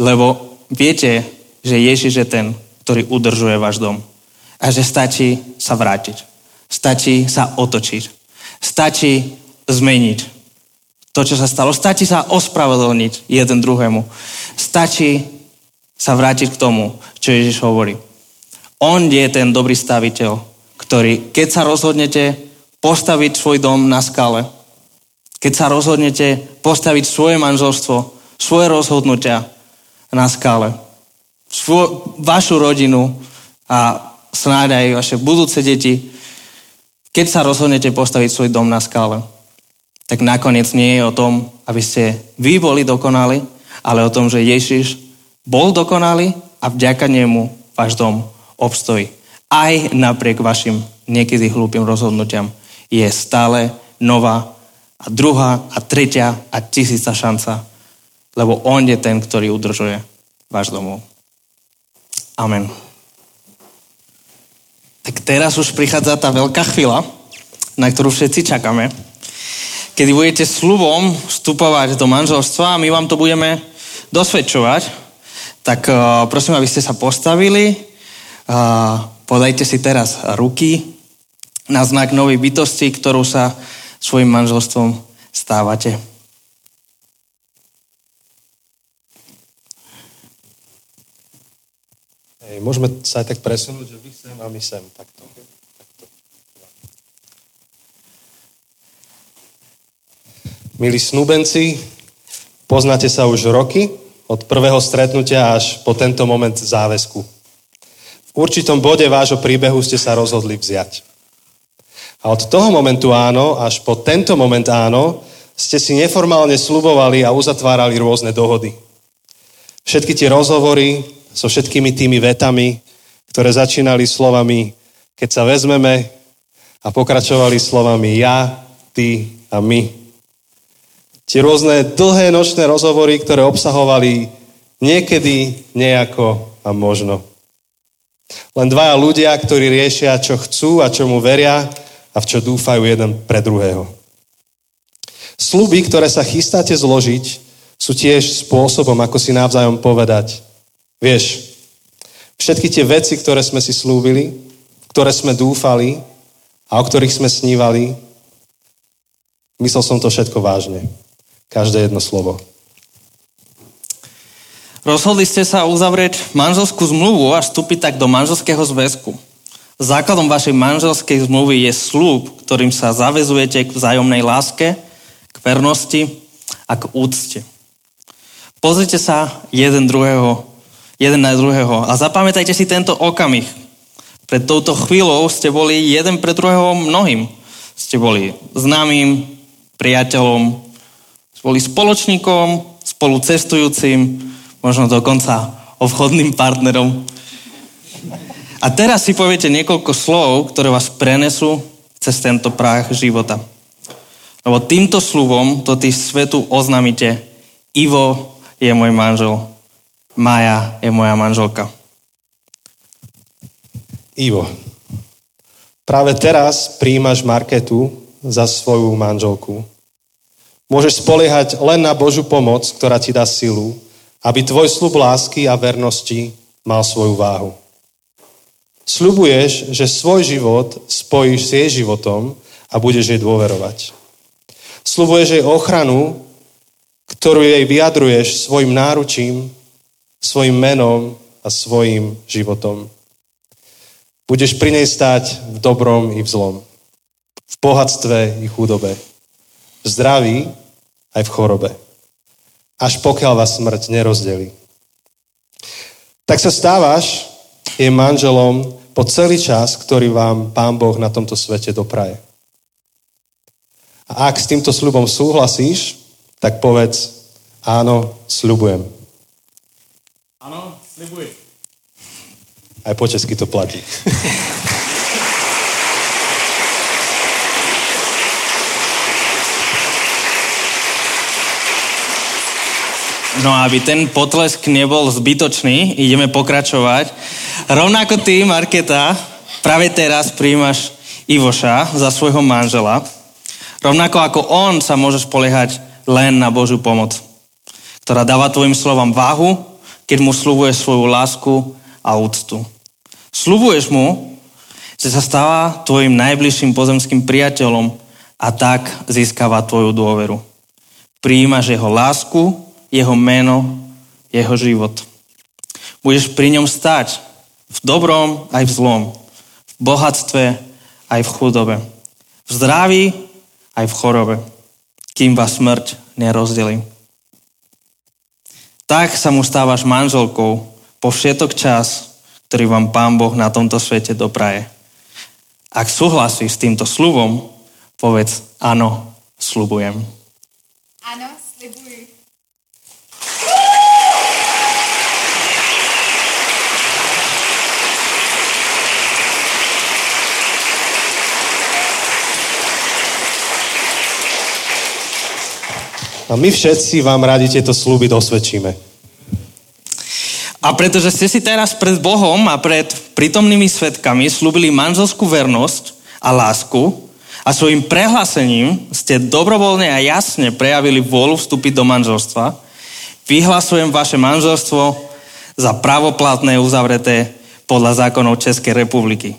lebo viete, že Ježiš je ten, ktorý udržuje váš dom. A že stačí sa vrátiť. Stačí sa otočiť. Stačí zmeniť to, čo sa stalo. Stačí sa ospravedlniť jeden druhému. Stačí sa vrátiť k tomu, čo Ježiš hovorí. On je ten dobrý staviteľ, ktorý, keď sa rozhodnete postaviť svoj dom na skale, keď sa rozhodnete postaviť svoje manželstvo, svoje rozhodnutia na skale, svo, vašu rodinu a snáď aj vaše budúce deti, keď sa rozhodnete postaviť svoj dom na skále, tak nakoniec nie je o tom, aby ste vy boli dokonali, ale o tom, že Ježiš bol dokonalý a vďaka nemu váš dom obstojí. Aj napriek vašim niekedy hlúpým rozhodnutiam je stále nová a druhá a tretia a tisíca šanca, lebo on je ten, ktorý udržuje váš domov. Amen. Tak teraz už prichádza tá veľká chvíľa, na ktorú všetci čakáme, kedy budete slubom vstupovať do manželstva a my vám to budeme dosvedčovať. Tak uh, prosím, aby ste sa postavili, uh, podajte si teraz ruky na znak novej bytosti, ktorú sa svojim manželstvom stávate. Hej, môžeme sa aj tak presunúť, že vy sem a my sem. Takto. Milí snúbenci, poznáte sa už roky, od prvého stretnutia až po tento moment záväzku. Určitom bode vášho príbehu ste sa rozhodli vziať. A od toho momentu áno, až po tento moment áno, ste si neformálne slubovali a uzatvárali rôzne dohody. Všetky tie rozhovory so všetkými tými vetami, ktoré začínali slovami keď sa vezmeme a pokračovali slovami ja, ty a my. Tie rôzne dlhé nočné rozhovory, ktoré obsahovali niekedy, nejako a možno. Len dvaja ľudia, ktorí riešia, čo chcú a čomu veria a v čo dúfajú jeden pre druhého. Sluby, ktoré sa chystáte zložiť, sú tiež spôsobom, ako si navzájom povedať. Vieš, všetky tie veci, ktoré sme si slúbili, ktoré sme dúfali a o ktorých sme snívali, myslel som to všetko vážne. Každé jedno slovo. Rozhodli ste sa uzavrieť manželskú zmluvu a vstúpiť tak do manželského zväzku. Základom vašej manželskej zmluvy je slúb, ktorým sa zavezujete k vzájomnej láske, k vernosti a k úcte. Pozrite sa jeden, druhého, jeden na druhého a zapamätajte si tento okamih, pred touto chvíľou ste boli jeden pre druhého mnohým. Ste boli známym, priateľom, ste boli spoločníkom, spolu cestujúcim, možno dokonca obchodným partnerom. A teraz si poviete niekoľko slov, ktoré vás prenesú cez tento práh života. Lebo týmto slúbom to ty svetu oznámite. Ivo je môj manžel. Maja je moja manželka. Ivo, práve teraz príjmaš Marketu za svoju manželku. Môžeš spoliehať len na Božú pomoc, ktorá ti dá silu, aby tvoj slub lásky a vernosti mal svoju váhu. Sľubuješ, že svoj život spojíš s jej životom a budeš jej dôverovať. Sľubuješ jej ochranu, ktorú jej vyjadruješ svojim náručím, svojim menom a svojim životom. Budeš pri nej stáť v dobrom i v zlom. V bohatstve i chudobe. V zdraví aj v chorobe. Až pokiaľ vás smrť nerozdelí. Tak sa stávaš jej manželom po celý čas, ktorý vám Pán Boh na tomto svete dopraje. A ak s týmto sľubom súhlasíš, tak povedz, áno, sľubujem. Áno, sľubujem. Aj po česky to platí. No a aby ten potlesk nebol zbytočný, ideme pokračovať. Rovnako ty, Marketa, práve teraz príjmaš Ivoša za svojho manžela. Rovnako ako on sa môže spoliehať len na Božiu pomoc, ktorá dáva tvojim slovám váhu, keď mu slúbuješ svoju lásku a úctu. Slubuješ mu, že sa stáva tvojim najbližším pozemským priateľom a tak získava tvoju dôveru. Prijímaš jeho lásku, jeho meno, jeho život. Budeš pri ňom stať v dobrom aj v zlom, v bohatstve aj v chudobe, v zdraví aj v chorobe, kým vás smrť nerozdelí. Tak sa mu stávaš manželkou po všetok čas, ktorý vám Pán Boh na tomto svete dopraje. Ak súhlasíš s týmto slubom, povedz áno, slubujem. Áno, slibuj. A my všetci vám radi tieto sluby dosvedčíme. A pretože ste si teraz pred Bohom a pred prítomnými svetkami slúbili manželskú vernosť a lásku a svojim prehlásením ste dobrovoľne a jasne prejavili vôľu vstúpiť do manželstva, vyhlasujem vaše manželstvo za pravoplatné uzavreté podľa zákonov Českej republiky.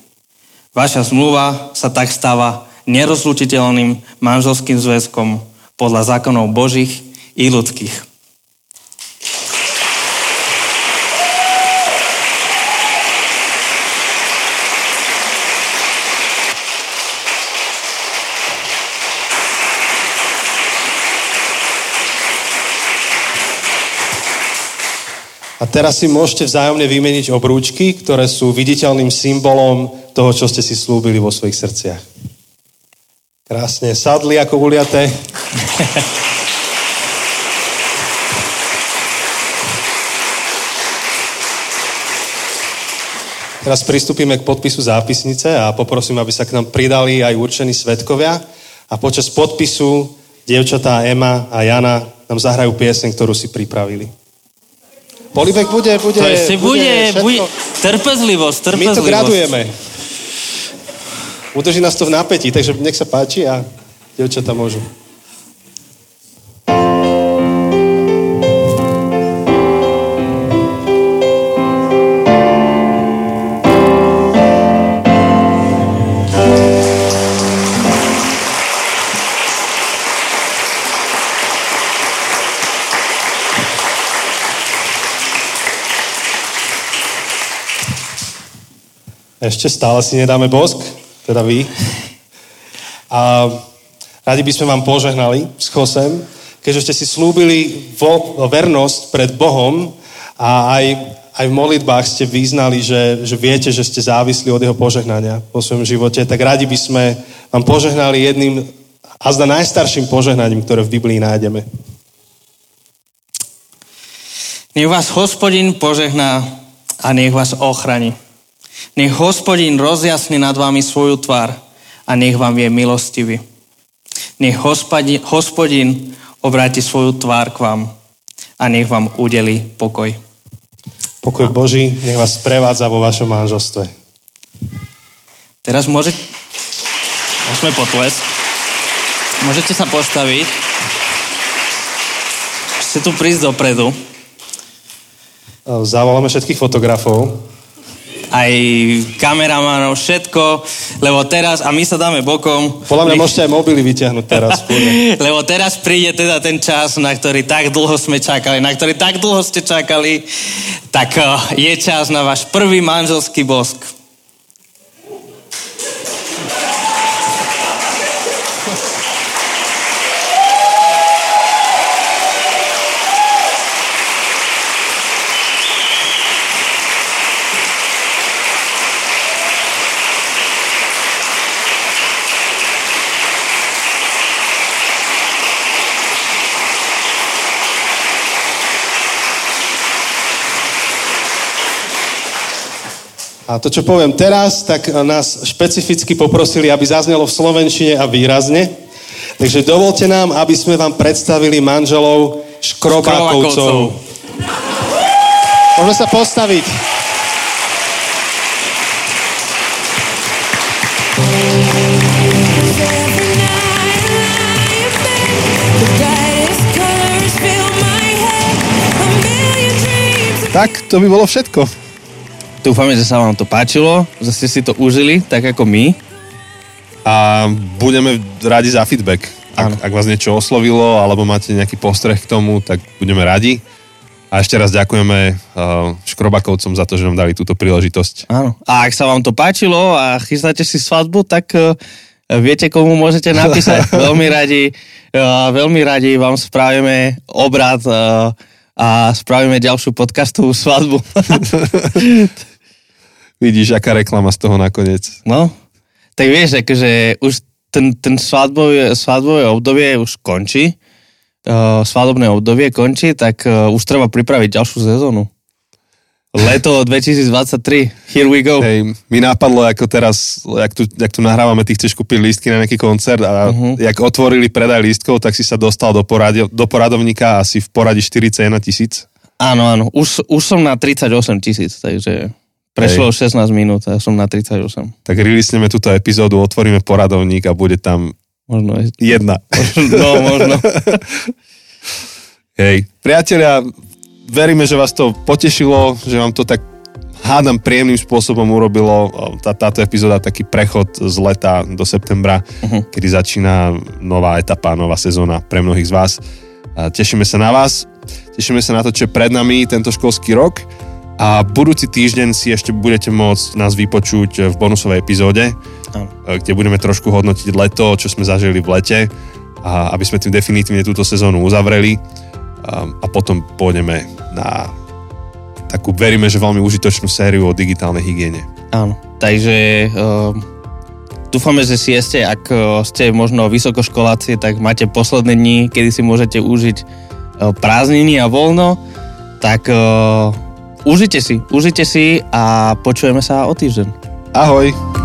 Vaša zmluva sa tak stáva nerozlučiteľným manželským zväzkom podľa zákonov Božích i ľudských. A teraz si môžete vzájomne vymeniť obrúčky, ktoré sú viditeľným symbolom toho, čo ste si slúbili vo svojich srdciach. Krásne sadli ako uliate. Teraz pristúpime k podpisu zápisnice a poprosím, aby sa k nám pridali aj určení svetkovia a počas podpisu dievčatá Ema a Jana nám zahrajú piesen, ktorú si pripravili. Polibek bude, bude, To ešte bude, všetko. bude, trpezlivosť, My trpezlivosť. to gradujeme. Udrží nás to v napätí, takže nech sa páči a dievčatá môžu. Ešte stále si nedáme bosk, teda vy. A radi by sme vám požehnali s Chosem, keďže ste si slúbili vo, vernosť pred Bohom a aj, aj v modlitbách ste vyznali, že, že viete, že ste závislí od jeho požehnania vo svojom živote, tak radi by sme vám požehnali jedným a zda najstarším požehnaním, ktoré v Biblii nájdeme. Nech vás hospodin požehná a nech vás ochrani. Nech hospodin rozjasni nad vami svoju tvár a nech vám je milostivý. Nech hospodin, hospodin obráti svoju tvár k vám a nech vám udeli pokoj. Pokoj Boží, nech vás prevádza vo vašom manželstve. Teraz môže... Môžeme potlesk. Môžete sa postaviť. Chcete tu prísť dopredu. Zavoláme všetkých fotografov. Aj kameramanov, všetko. Lebo teraz... A my sa dáme bokom. Podľa mňa môžete aj mobily vyťahnuť teraz. Lebo teraz príde teda ten čas, na ktorý tak dlho sme čakali, na ktorý tak dlho ste čakali, tak eh, je čas na váš prvý manželský bosk. A to, čo poviem teraz, tak nás špecificky poprosili, aby zaznelo v slovenčine a výrazne. Takže dovolte nám, aby sme vám predstavili manželov. Škrobákovcov. Môžeme sa postaviť. Tak, to by bolo všetko. Dúfame, že sa vám to páčilo, že ste si to užili, tak ako my. A budeme radi za feedback. Ak, ak vás niečo oslovilo, alebo máte nejaký postreh k tomu, tak budeme radi. A ešte raz ďakujeme uh, Škrobakovcom za to, že nám dali túto príležitosť. Áno. A ak sa vám to páčilo a chystáte si svadbu, tak uh, viete, komu môžete napísať. veľmi radi, uh, veľmi radi vám spravíme obrad a spravíme ďalšiu podcastovú svadbu. Vidíš, aká reklama z toho nakoniec. no, tak vieš, akože už ten, ten svadbové, svadbové obdobie už končí. Uh, svadobné obdobie končí, tak uh, už treba pripraviť ďalšiu sezónu. Leto 2023, here we go. Hej, mi nápadlo, ako teraz, jak tu, jak tu nahrávame, ty chceš kúpiť lístky na nejaký koncert a uh-huh. jak otvorili predaj lístkov, tak si sa dostal do, poradio, do poradovníka asi v poradí 41 tisíc. Áno, áno. Už, už som na 38 tisíc, takže prešlo 16 minút a som na 38. Tak rilisneme túto epizódu, otvoríme poradovník a bude tam Možno je... jedna. No, možno. Hej, priatelia, veríme, že vás to potešilo, že vám to tak hádam príjemným spôsobom urobilo tá, táto epizóda taký prechod z leta do septembra, uh-huh. kedy začína nová etapa, nová sezóna pre mnohých z vás. Tešíme sa na vás, tešíme sa na to, čo je pred nami tento školský rok a budúci týždeň si ešte budete môcť nás vypočuť v bonusovej epizóde, Áno. kde budeme trošku hodnotiť leto, čo sme zažili v lete a aby sme tým definitívne túto sezónu uzavreli a, a potom pôjdeme na takú, veríme, že veľmi užitočnú sériu o digitálnej hygiene. Áno, takže uh, dúfame, že si ste, ak uh, ste možno vysokoškoláci, tak máte posledné dni, kedy si môžete užiť prázdniny a voľno, tak uh, užite si, užite si a počujeme sa o týždeň. Ahoj!